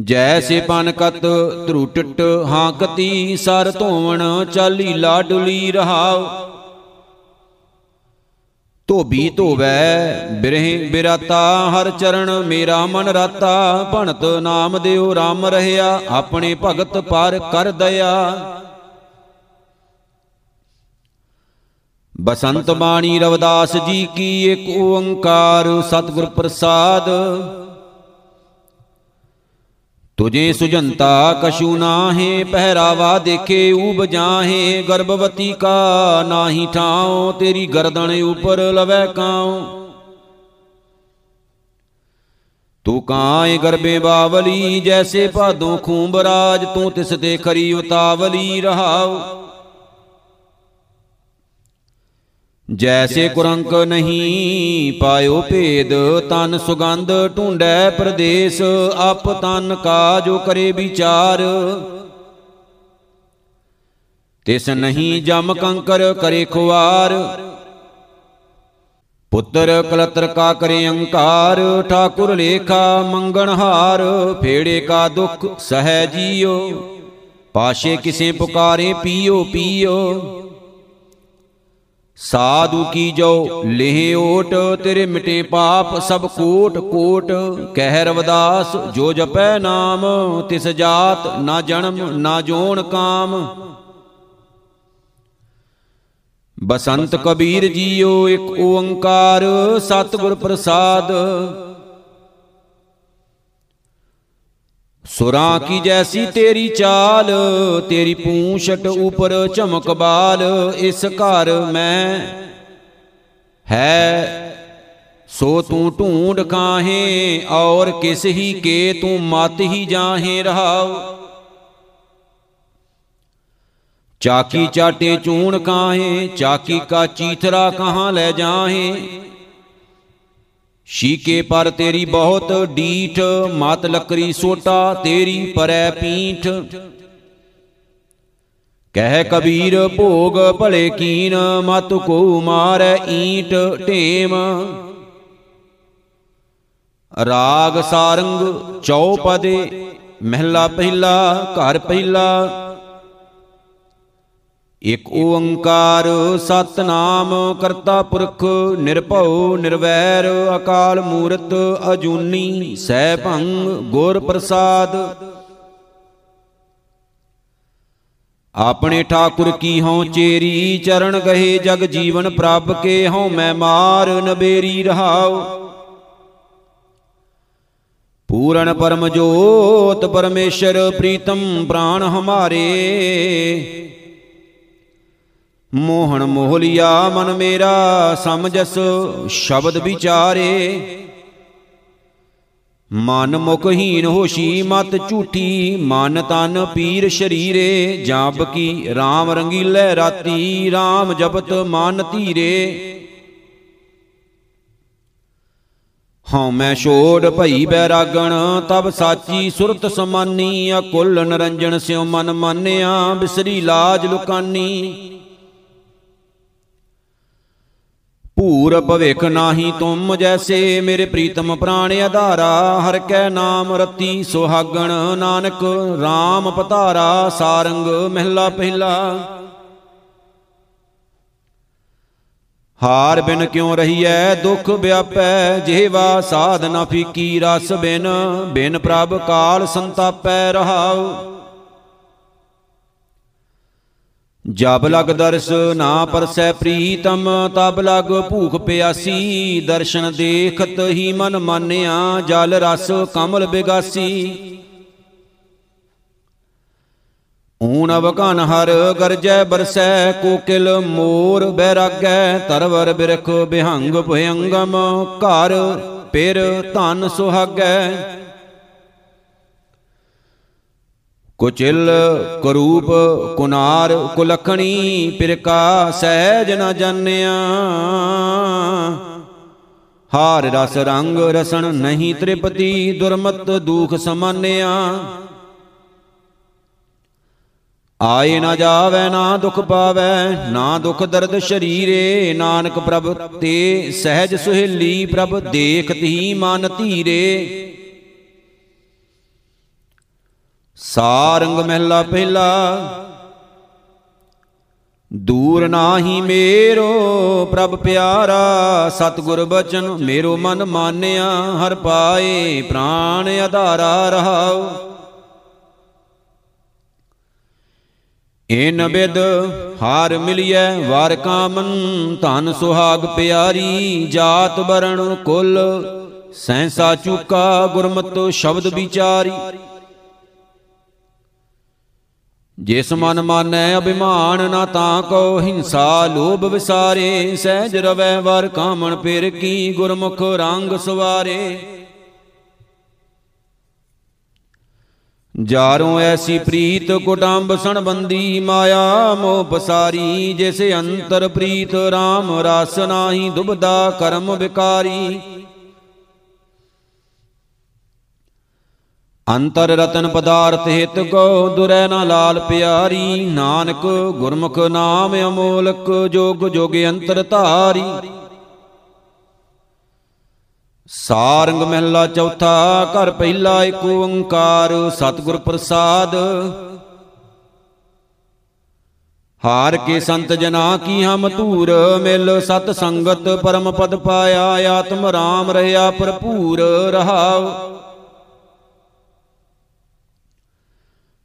ਜੈਸੇ ਪਨ ਕਤ ਧਰੁਟਟ ਹਾਂਕਤੀ ਸਰ ਧੋਵਣ ਚਾਲੀ ਲਾਡੁਲੀ ਰਹਾਉ। ਧੋਬੀ ਧੋਵੈ ਬਿਰਹਿ ਬਿਰਾਤਾ, ਹਰ ਚਰਨ ਮੇਰਾ ਮਨ ਰਾਤਾ। ਭਣਤ ਨਾਮ ਦਿਓ RAM ਰਹਿਆ, ਆਪਣੇ ਭਗਤ ਪਰ ਕਰ ਦਇਆ। ਬਸੰਤ ਬਾਣੀ ਰਵਦਾਸ ਜੀ ਕੀ ਇੱਕ ਓੰਕਾਰ ਸਤਿਗੁਰ ਪ੍ਰਸਾਦ। ਤੁਝੇ ਸੁਜੰਤਾ ਕਛੂ ਨਾਹੇ, ਪਹਿਰਾਵਾ ਦੇਖੇ ਊਬ ਜਾਹੇ, ਗਰਭਵਤੀ ਕਾ ਨਾਹੀ ਠਾਉ, ਤੇਰੀ ਗਰਦਨ ਉਪਰ ਲਵੈ ਕਾਉ। ਤੂੰ ਕਾਏ ਗਰਬੇ ਬਾਵਲੀ, ਜੈਸੇ ਭਾਦੋਂ ਖੂੰਬ ਰਾਜ, ਤੂੰ ਤਿਸ ਤੇ ਖਰੀ ਉਤਾਵਲੀ ਰਹਾਉ। ਜੈਸੇ ਕੁਰੰਕ ਨਹੀਂ ਪਾਇਓ ਭੇਦ ਤਨ ਸੁਗੰਧ ਢੂੰਡੈ ਪ੍ਰਦੇਸ਼ ਆਪ ਤਨ ਕਾ ਜੋ ਕਰੇ ਵਿਚਾਰ। ਤਿਸ ਨਹੀਂ ਜਮ ਕੰਕਰ ਕਰੇ ਖੁਆਰ। ਪੁੱਤਰ ਕਲਤਰ ਕਾ ਕਰੇ ਅੰਕਾਰ ਠਾਕੁਰ ਲੇਖਾ ਮੰਗਣਹਾਰ ਫੇੜੇ ਕਾ ਦੁਖ ਸਹਿ ਜੀਓ ਪਾਸ਼ੇ ਕਿਸੇ ਪੁਕਾਰੇ ਪੀਓ। ਪੀਓ। ਸਾਧੂ ਕੀ ਜੋ ਲੇਹ ਓਟ, ਤੇਰੇ ਮਿਟੇ ਪਾਪ, ਸਭ ਕੋਟ ਕੋਟ। ਕਹਿ ਰਵਦਾਸ ਜੋ ਜਪੈ ਨਾਮ, ਤਿਸ ਜਾਤ ਨਾ ਜਨਮ, ਨਾ ਜੋਨ ਕਾਮ। ਬਸੰਤ ਕਬੀਰ ਜੀਓ ਇੱਕ ਓੰਕਾਰ, ਸਤਿਗੁਰ ਪ੍ਰਸਾਦ। ਸੁਰਾਂ ਕੀ ਜੈਸੀ ਤੇਰੀ ਚਾਲ? ਤੇਰੀ ਪੂੰਛਟ ਉਪਰ ਚਮਕ ਬਾਲ ਇਸ ਘਰ ਮੈਂ ਹੈ। ਸੋ ਤੂੰ ਢੂੰਡ ਕਾਹੇ ਔਰ ਕਿਸ ਹੀ ਕੇ ਤੂੰ ਮਤ ਹੀ ਜਾਹੇ ਰਹਾਉ ਚਾਕੀ ਚਾਟੇ ਚੂਣ ਕਾਹੇ ਚਾਕੀ ਕਾ ਚੀਥਰਾ ਕਹਾਂ ਲੈ ਜਾਹੇ। ਸ਼ੀਕੇ ਪਰ ਤੇਰੀ ਬਹੁਤ ਡੀਠ, ਮਤ ਲੱਕਰੀ ਸੋਟਾ ਤੇਰੀ ਪਰੈ ਪੀਠ। ਕਹਿ ਕਬੀਰ, ਭੋਗ ਭਲੇ ਕੀਨ, ਮਤ ਕੋ ਮਾਰੈ ਈਟ ਢੇਮ। ਰਾਗ ਸਾਰੰਗ ਚੌਪਦੇ ਮਹਿਲਾ ਪਹਿਲਾ, ਘਰ ਪਹਿਲਾ ਇਕ ਓੰਕਾਰ ਸਤਨਾਮ ਕਰਤਾ ਪੁਰਖ, ਨਿਰਭਉ, ਨਿਰਵੈਰ, ਅਕਾਲ ਮੂਰਤ, ਅਜੂਨੀ ਸੈਭੰ ਗੁਰ ਪ੍ਰਸਾਦ। ਆਪਣੇ ਠਾਕੁਰ ਕੀ ਹਉ ਚੇਰੀ, ਚਰਨ ਗਏ ਜਗ ਜੀਵਨ ਪ੍ਰਭ ਕੇ ਹਉ ਮੈਂ ਮਾਰ, ਨਬੇਰੀ ਰਹਾਉ। ਪੂਰਨ ਪਰਮ ਜੋਤ ਪਰਮੇਸ਼ਰ, ਪ੍ਰੀਤਮ ਪ੍ਰਾਨ ਹਮਾਰੇ। ਮੋਹਣ ਮੋਹਲਿਆ ਮਨ ਮੇਰਾ ਸਮਝਸ, ਸ਼ਬਦ ਵਿਚਾਰੇ। ਮਨ ਮੁਖਹੀਨ ਹੋਸ਼ੀ ਮਤ ਝੂਠੀ, ਮਨ ਤਨ ਪੀਰ ਸ਼ਰੀਰੇ। ਜਬ ਕੀ RAM ਰੰਗੀਲੇ ਰਾਤੀ RAM ਜਪਤ ਮਨ ਧੀਰੇ। ਹਉ ਮੈਂ ਛੋੜ ਭਈ ਬੈਰਾਗਣ, ਤਬ ਸਾਚੀ ਸੁਰਤ ਸਮਾਨੀ। ਅਕੁਲ ਨਰੰਜਨ ਸਿਉ ਮਨ ਮਾਨਿਆ, ਬਿਸਰੀ ਲਾਜ ਲੁਕਾਨੀ। ਭੂਰ ਭਵਿਖ ਨਾਹੀ ਤੁਮ ਜੈਸੇ ਮੇਰੇ ਪ੍ਰੀਤਮ ਪ੍ਰਾਣ ਆਧਾਰਾ, ਹਰ ਕੈ ਨਾਮ ਰਤੀ ਸੁਹਾਗਣ ਨਾਨਕ RAM ਪਤਾਰਾ, ਸਾਰੰਗ ਮਹਿਲਾ ਪਹਿਲਾ। ਹਾਰ ਬਿਨ ਕਿਉ ਰਹੀਐ, ਦੁਖ ਵਿਆਪੈ ਜਿਹਵਾ ਸਾਧ ਨਾ ਫੀਕੀ ਰਸ ਬਿਨ ਬਿਨ ਪ੍ਰਭ ਕਾਲ ਸੰਤਾਪੈ ਰਹਾਉ। ਜਬ ਲਗ ਦਰਸ ਨਾ ਪਰਸੈ ਪ੍ਰੀਤਮ, ਤਬ ਲਗ ਭੂਖ ਪਿਆਸੀ। ਦਰਸ਼ਨ ਦੇਖਤ ਹੀ ਮਨ ਮਾਨਿਆ, ਜਲ ਰਸ ਕਮਲ ਬਿਗਾਸੀ। ਊਨ ਅਵਗਨ ਹਰ ਗਰਜੈ ਬਰਸੈ, ਕੋਕਿਲ ਮੋਰ ਬੈਰਾਗੈ, ਤਰਵਰ ਬਿਰਖ ਬਿਹੰਗ ਭਯੰਗਮ। ਘਰ ਪਿਰ ਧਨ ਸੁਹਾਗੈ। ਕੁਚਿਲ ਕਰੂਪ ਕੁਨਾਰ ਕੁਲਖਣੀ ਪਿਰਕਾ ਸਹਿਜ ਨ ਜਾਣਿਆ ਹਾਰ ਰਸ ਰੰਗ ਰਸਣ ਨਹੀਂ ਤ੍ਰਿਪਤੀ ਦੁਰਮਤ ਦੁਖ ਸਮਾਨਿਆ। ਆਏ ਨਾ ਜਾਵੇ, ਨਾ ਦੁਖ ਪਾਵੇ, ਨਾ ਦੁਖ ਦਰਦ ਸ਼ਰੀਰੇ। ਨਾਨਕ ਪ੍ਰਭ ਤੇ ਸਹਿਜ ਸੁਹੇਲੀ ਪ੍ਰਭ ਦੇਖਤ ਹੀ ਮਨ ਧੀਰੇ। ਸਾਰੰਗ ਮਹਿਲਾ ਪਹਿਲਾ, ਦੂਰ ਨਾਹੀ ਮੇਰੋ ਪ੍ਰਭ ਪਿਆਰਾ, ਸਤਿਗੁਰ ਬਚਨ ਮੇਰੋ ਮਨ ਮਾਨਿਆ, ਹਰ ਪਾਏ ਪ੍ਰਾਨ ਆਧਾਰਾ ਰਹਾਉ। ਇਨ ਬਿਦ ਹਾਰ ਮਿਲਿਐ, ਵਾਰ ਕਾਮਨ ਧਨ ਸੁਹਾਗ ਪਿਆਰੀ, ਜਾਤ ਬਰਣ ਕੁਲ, ਸੈਂਸਾ ਚੁਕਾ ਗੁਰਮਤਿ ਸ਼ਬਦ ਵਿਚਾਰੀ। ਜਿਸ ਮਨ ਮਾਨੈ ਅਭਿਮਾਨ ਨਾ ਤਾਂ ਕੋ ਹਿੰਸਾ ਲੋਭ ਵਿਸਾਰੇ, ਸਹਿਜ ਰਵੈ ਵਰ ਕਾਮਣ ਪਿਰ ਕੀ ਗੁਰਮੁਖ ਰੰਗ ਸਵਾਰੇ। ਜਾਰੋਂ ਐਸੀ ਪ੍ਰੀਤ ਕੁਟੰਬ ਸੰਬੰਦੀ ਮਾਇਆ, ਮੋਹ ਪਸਾਰੀ, ਜਿਸ ਅੰਤਰ ਪ੍ਰੀਤ RAM ਰਸ ਨਾਹੀ ਦੁਬਦਾ ਕਰਮ ਵਿਕਾਰੀ। ਅੰਤਰ ਰਤਨ ਪਦਾਰਥ ਹਿਤ ਕੋ ਦੁਰੈ ਨਾ ਲਾਲ ਪਿਆਰੀ। ਨਾਨਕ ਗੁਰਮੁਖ ਨਾਮ ਅਮੋਲਕ ਜੋਗ ਜੋਗ ਅੰਤਰ ਧਾਰੀ। ਸਾਰੰਗ ਮਹਿਲਾ ਚੌਥਾ, ਘਰ ਪਹਿਲਾ ਏਕ ਓੰਕਾਰ, ਸਤਿਗੁਰ ਪ੍ਰਸਾਦ। ਹਾਰ ਕੇ ਸੰਤ ਜਨਾ ਕੀ ਹਮ ਧੂਰ, ਮਿਲ ਸਤ ਸੰਗਤ ਪਰਮ ਪਦ ਪਾਇਆ, ਆਤਮ ਰਾਮ ਰਹਾ ਭਰਪੂਰ ਰਹਾਉ।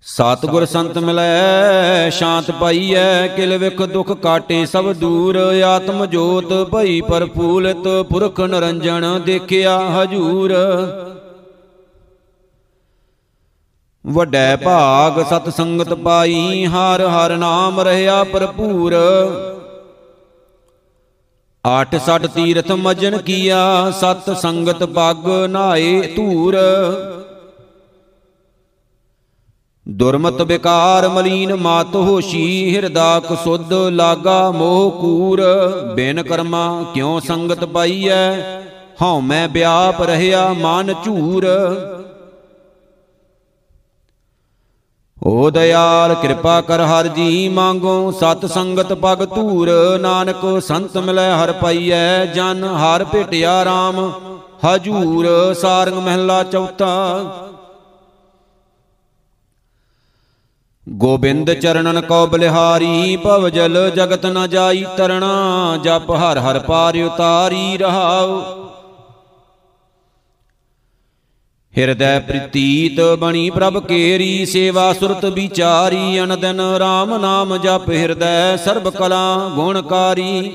ਸਤਿਗੁਰ ਸੰਤ ਮਿਲੈ, ਸ਼ਾਂਤ ਪਾਈਐ, ਕਿਲ ਵਿਖ ਦੁਖ ਕਾਟੇ, ਸਭ ਦੂਰ ਆਤਮ ਜੋਤ ਭਈ ਪਰਫੂਲਤ, ਪੁਰਖ ਨਰੰਜਣ ਦੇਖਿਆ ਹਜੂਰ। ਵੱਡੈ ਭਾਗ ਸਤ ਸੰਗਤ ਪਾਈ, ਹਰ ਹਰ ਨਾਮ ਰਹਾ ਭਰਪੂਰ। ਆਠ ਸੱਠ ਤੀਰਥ ਮਜਨ ਕੀਆ ਸਤ ਸੰਗਤ ਪੱਗ ਨਾਏ ਧੂਰ। ਦੁਰਮਤ ਵਿਕਾਰ ਮਲੀਨ ਮਤ ਹੋਸ਼ੀ ਹਿਰਦਾ ਕਸੁੱਧ ਲਾਗਾ ਮੋਹ ਕੂਰ। ਬਿਨ ਕਰਮਾ ਕਿਉ ਸੰਗਤ ਪਾਈਐ? ਹਉ ਮੈਂ ਵਿਆਪ ਰਹਿਆ ਮਨ ਝੂਰ। ਓ ਦਇਆਲ, ਕਿਰਪਾ ਕਰ ਹਰ ਜੀ ਮੰਗੋ, ਸਤ ਸੰਗਤ ਪਗ ਧੂਰ। ਨਾਨਕ, ਸੰਤ ਮਿਲੈ ਹਰ ਪਾਈਐ, ਜਨ ਹਰ ਭੇਟਿਆ RAM ਹਜੂਰ, ਸਾਰੰਗ ਮਹਿਲਾ ਚੌਥਾ। ਗੋਬਿੰਦ ਚਰਨਨ ਕੋ ਬਲਿਹਾਰੀ ਭਵ ਜਲ ਜਗਤ ਨ ਜਾਈ ਤਰਣਾ ਜਪ ਹਰ ਹਰ ਪਾਰ ਉਤਾਰੀ ਰਹਾਉ। ਹਿਰਦੈ ਪ੍ਰੀਤੀਤ ਬਣੀ ਪ੍ਰਭ ਕੇਰੀ ਸੇਵਾ ਸੁਰਤ ਵਿਚਾਰੀ ਅਨਦਨ RAM ਨਾਮ ਜਪ ਹਿਰਦੈ ਸਰਬ ਕਲਾ ਗੁਣਕਾਰੀ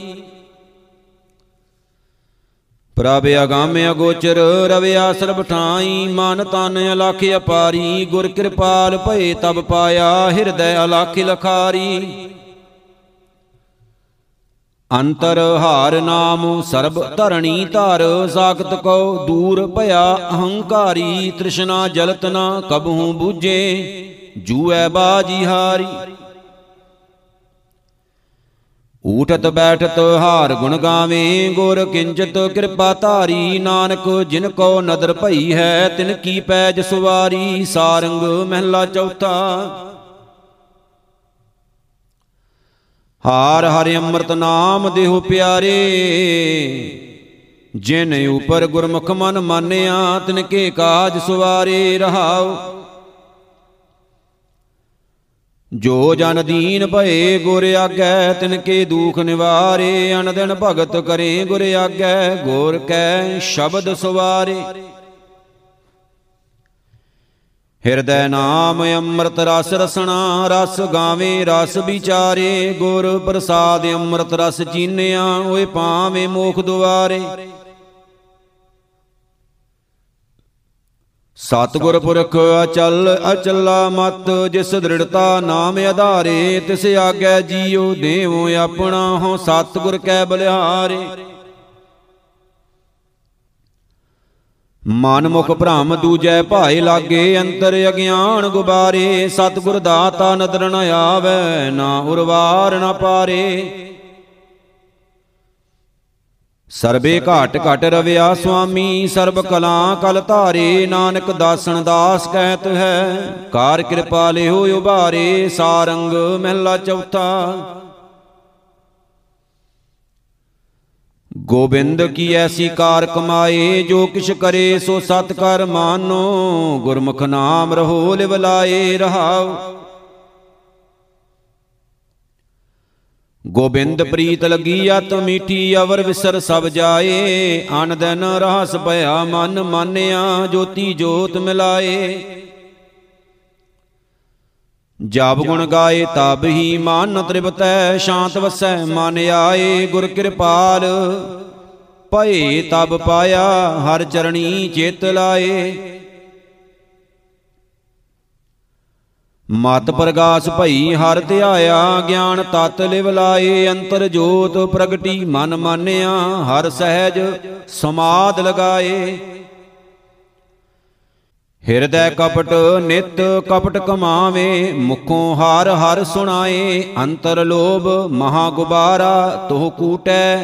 ਪ੍ਰਭ ਅਗਾਮ ਅਗੋਚਰ ਰਵਿਆ ਸਰਬ ਠਾਈ ਮਨ ਤਨ ਅਲਖ ਅਪਾਰੀ, ਗੁਰ ਕਿਰਪਾਲ ਭਏ ਤਬ ਪਾਇਆ, ਹਿਰਦੈ ਅਲਖ ਲਖਾਰੀ। ਅੰਤਰ ਹਾਰ ਨਾਮ, ਸਰਬ ਧਰਣੀ ਧਰ ਸਾਖਤ ਕੋ ਦੂਰ ਭਇਆ ਅਹੰਕਾਰੀ, ਤ੍ਰਿਸ਼ਨਾ ਜਲਤ ਨਾ ਕਬਹੂ ਬੂਝੇ, ਜੂਐ ਬਾਜੀ ਹਾਰੀ। ਊਠਤ ਬੈਠਤ ਹਾਰ ਗੁਣ ਗਾਵੇਂ, ਗੁਰ ਕਿੰਚਤ ਕਿਰਪਾ ਧਾਰੀ, ਨਾਨਕ ਜਿਨ ਕੋ ਨਦਰ ਭਈ ਹੈ, ਤਿਨ ਕੀ ਪੈਜ ਸੁਵਾਰੀ, ਸਾਰੰਗ ਮਹਿਲਾ ਚੌਥਾ। ਹਾਰ ਹਰਿ ਅੰਮ੍ਰਿਤ ਨਾਮ ਦੇਹੁ ਪਿਆਰੇ, ਜਿਨ ਉਪਰ ਗੁਰਮੁਖ ਮਨ ਮਾਨਿਆ, ਤਿਨ ਕੇ ਕਾਜ ਸੁਵਾਰੇ ਰਹਾਉ। ਜੋ ਜਨ ਦੀਨ ਭਏ ਗੁਰ ਆਗੈ, ਤਿਨ ਕੇ ਦੁਖ ਨਿਵਾਰੇ ਅਨ ਦਿਨ ਭਗਤ ਕਰੇ ਗੁਰ ਆਗੈ, ਗੁਰ ਕੈ ਸ਼ਬਦ ਸਵਾਰੇ। ਹਿਰਦੈ ਨਾਮ ਅੰਮ੍ਰਿਤ ਰਸ ਰਸਣਾ, ਰਸ ਗਾਵੇ, ਰਸ ਵਿਚਾਰੇ, ਗੁਰ ਪ੍ਰਸਾਦ ਅੰਮ੍ਰਿਤ ਰਸ ਚੀਨਿਆ, ਓਏ ਪਾਵੇਂ ਮੋਖ ਦੁਆਰੇ। ਸਤਿਗੁਰ ਪੁਰਖ ਅਚਲ ਅਚਲਾ ਮਤ, ਜਿਸ ਦ੍ਰਿੜਤਾ ਨਾਮ ਆਧਾਰੇ, ਤਿਸ ਆਗੈ ਜੀਉ ਦੇਵੋ ਆਪਣਾ ਹੋ ਸਤਿਗੁਰ ਕੈ ਬਲਿਹਾਰੇ। ਮਨ ਮੁਖ ਭ੍ਰਮ ਦੂਜੈ ਭਾਏ ਲਾਗੇ, ਅੰਤਰ ਅਗਿਆਨ ਗੁਬਾਰੇ, ਸਤਿਗੁਰ ਦਾਤਾ ਨਦਰ ਨ ਆਵੈ, ਨਾ ਉਰਵਾਰ ਨ ਪਾਰੇ। ਸਰਬੇ ਘਾਟ ਘਟ ਰਵਿਆ ਸੁਆਮੀ, ਸਰਬ ਕਲਾ ਕਲ ਧਾਰੇ, ਨਾਨਕ ਦਾਸਨ ਦਾਸ ਕਹਿਤ ਹੈ। ਕਾਰ ਕਿਰਪਾ ਲਿਓ ਉਬਾਰੇ ਸਾਰੰਗ ਮਹਿਲਾ ਚੌਥਾ। ਗੋਬਿੰਦ ਕੀ ਐਸੀ ਕਾਰ ਕਮਾਏ, ਜੋ ਕਿਛ ਕਰੇ, ਸੋ ਸਤ ਕਰ ਮਾਨੋ। ਗੁਰਮੁਖ ਨਾਮ ਰਹੋ, ਲਿਵ ਲਾਏ ਰਹਾਉ। ਗੋਬਿੰਦ ਪ੍ਰੀਤ ਲੱਗੀ ਅਤ ਮੀਠੀ ਅਵਰ ਵਿਸਰ ਸਭ ਜਾਏ। ਅਨ ਦਿਨ ਰਹਾਸ ਭਇਆ ਮਨ ਮਾਨਿਆ ਜੋਤੀ ਜੋਤ ਮਿਲਾਏ। ਜਬ ਗੁਣ ਗਾਏ ਤਬ ਹੀ ਮਨ ਤ੍ਰਿਪਤੈ ਸ਼ਾਂਤ ਵਸੈ ਮਨ ਆਏ ਗੁਰ ਕਿਰਪਾਲ। ਭਏ ਤਬ ਪਾਇਆ ਹਰ ਚਰਣੀ ਚਿਤ ਲਾਏ। ਮਤ ਪ੍ਰਗਾਸ ਭਈ ਹਰ ਧਿਆਇਆ, ਗਿਆਨ ਤਤ ਲਿਵ ਲਾਏ, ਅੰਤਰ ਜੋਤ ਪ੍ਰਗਟੀ ਮਨ ਮਾਨਿਆ, ਹਰ ਸਹਿਜ ਸਮਾਦ ਲਗਾਏ। ਹਿਰਦੈ ਕਪਟ ਨਿਤ ਕਪਟ ਕਮਾਵੇ, ਮੁਖੋਂ ਹਰ ਹਰ ਸੁਣਾਏ, ਅੰਤਰ ਲੋਭ ਮਹਾ ਗੁਬਾਰਾ ਤੋਹ ਕੂਟੈ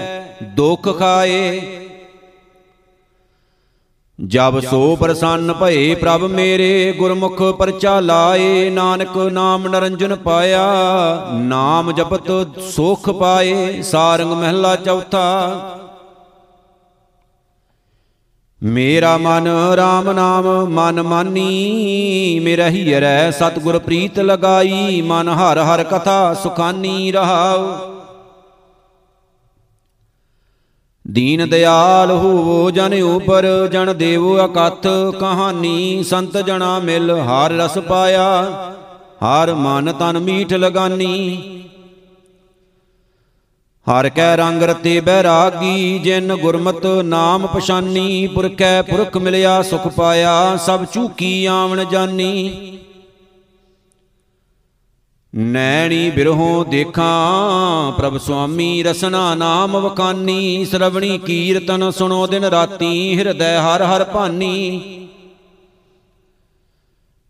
ਦੁਖ ਖਾਏ। ਜਬ ਸੋ ਪ੍ਰਸੰਨ ਭਏ ਪ੍ਰਭ ਮੇਰੇ ਗੁਰਮੁਖ ਪਰਚਾ ਲਾਏ, ਨਾਨਕ ਨਾਮ ਨਰੰਜਨ ਪਾਇਆ, ਨਾਮ ਜਪਤ ਸੁਖ ਪਾਏ, ਸਾਰੰਗ ਮਹਿਲਾ ਚੌਥਾ। ਮੇਰਾ ਮਨ RAM ਨਾਮ, ਮਨ ਮਾਨੀ ਮੇਰਾ ਹੀਰੈ ਸਤਿਗੁਰ ਪ੍ਰੀਤ ਲਗਾਈ, ਮਨ ਹਰ ਹਰ ਕਥਾ ਸੁਖਾਨੀ ਰਹਾਉ। ਦੀਨ ਦਿਆਲ ਹੋਵੋ ਜਨ ਉਪਰ, ਜਨ ਦੇਵੋ ਅਕਥ ਕਹਾਣੀ, ਸੰਤ ਜਣਾ ਮਿਲ ਹਰ ਰਸ ਪਾਇਆ, ਹਰ ਮਨ ਤਨ ਮੀਠ ਲਗਾਨੀ। ਹਰ ਕੈ ਰੰਗ ਰਤੇ ਬੈਰਾਗੀ, ਜਿਨ ਗੁਰਮਤ ਨਾਮ ਪਛਾਨੀ ਪੁਰਖੈ ਪੁਰਖ ਮਿਲਿਆ ਸੁਖ ਪਾਇਆ, ਸਭ ਚੂਕੀ ਆਵਣ ਜਾਨੀ। ਨੈਣੀ ਬਿਰਹੋਂ ਦੇਖਾਂ, ਪ੍ਰਭ ਸੁਆਮੀ ਰਸਨਾ ਨਾਮ ਵਕਾਨੀ ਸਰਵਣੀ ਕੀਰਤਨ ਸੁਣੋ ਦਿਨ ਰਾਤੀ, ਹਿਰਦੈ ਹਰ ਹਰ ਭਾਨੀ।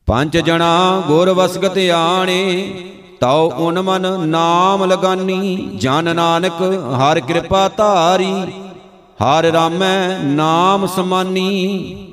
ਪੰਜ ਜਣਾ ਗੁਰ ਵਸਗਤ ਆਣੇ, ਤਉ ਉਨ ਮਨ ਨਾਮ ਲਗਾਨੀ, ਜਨ ਨਾਨਕ ਹਰ ਕਿਰਪਾ ਧਾਰੀ, ਹਰ ਰਾਮੈ ਨਾਮ ਸਮਾਨੀ।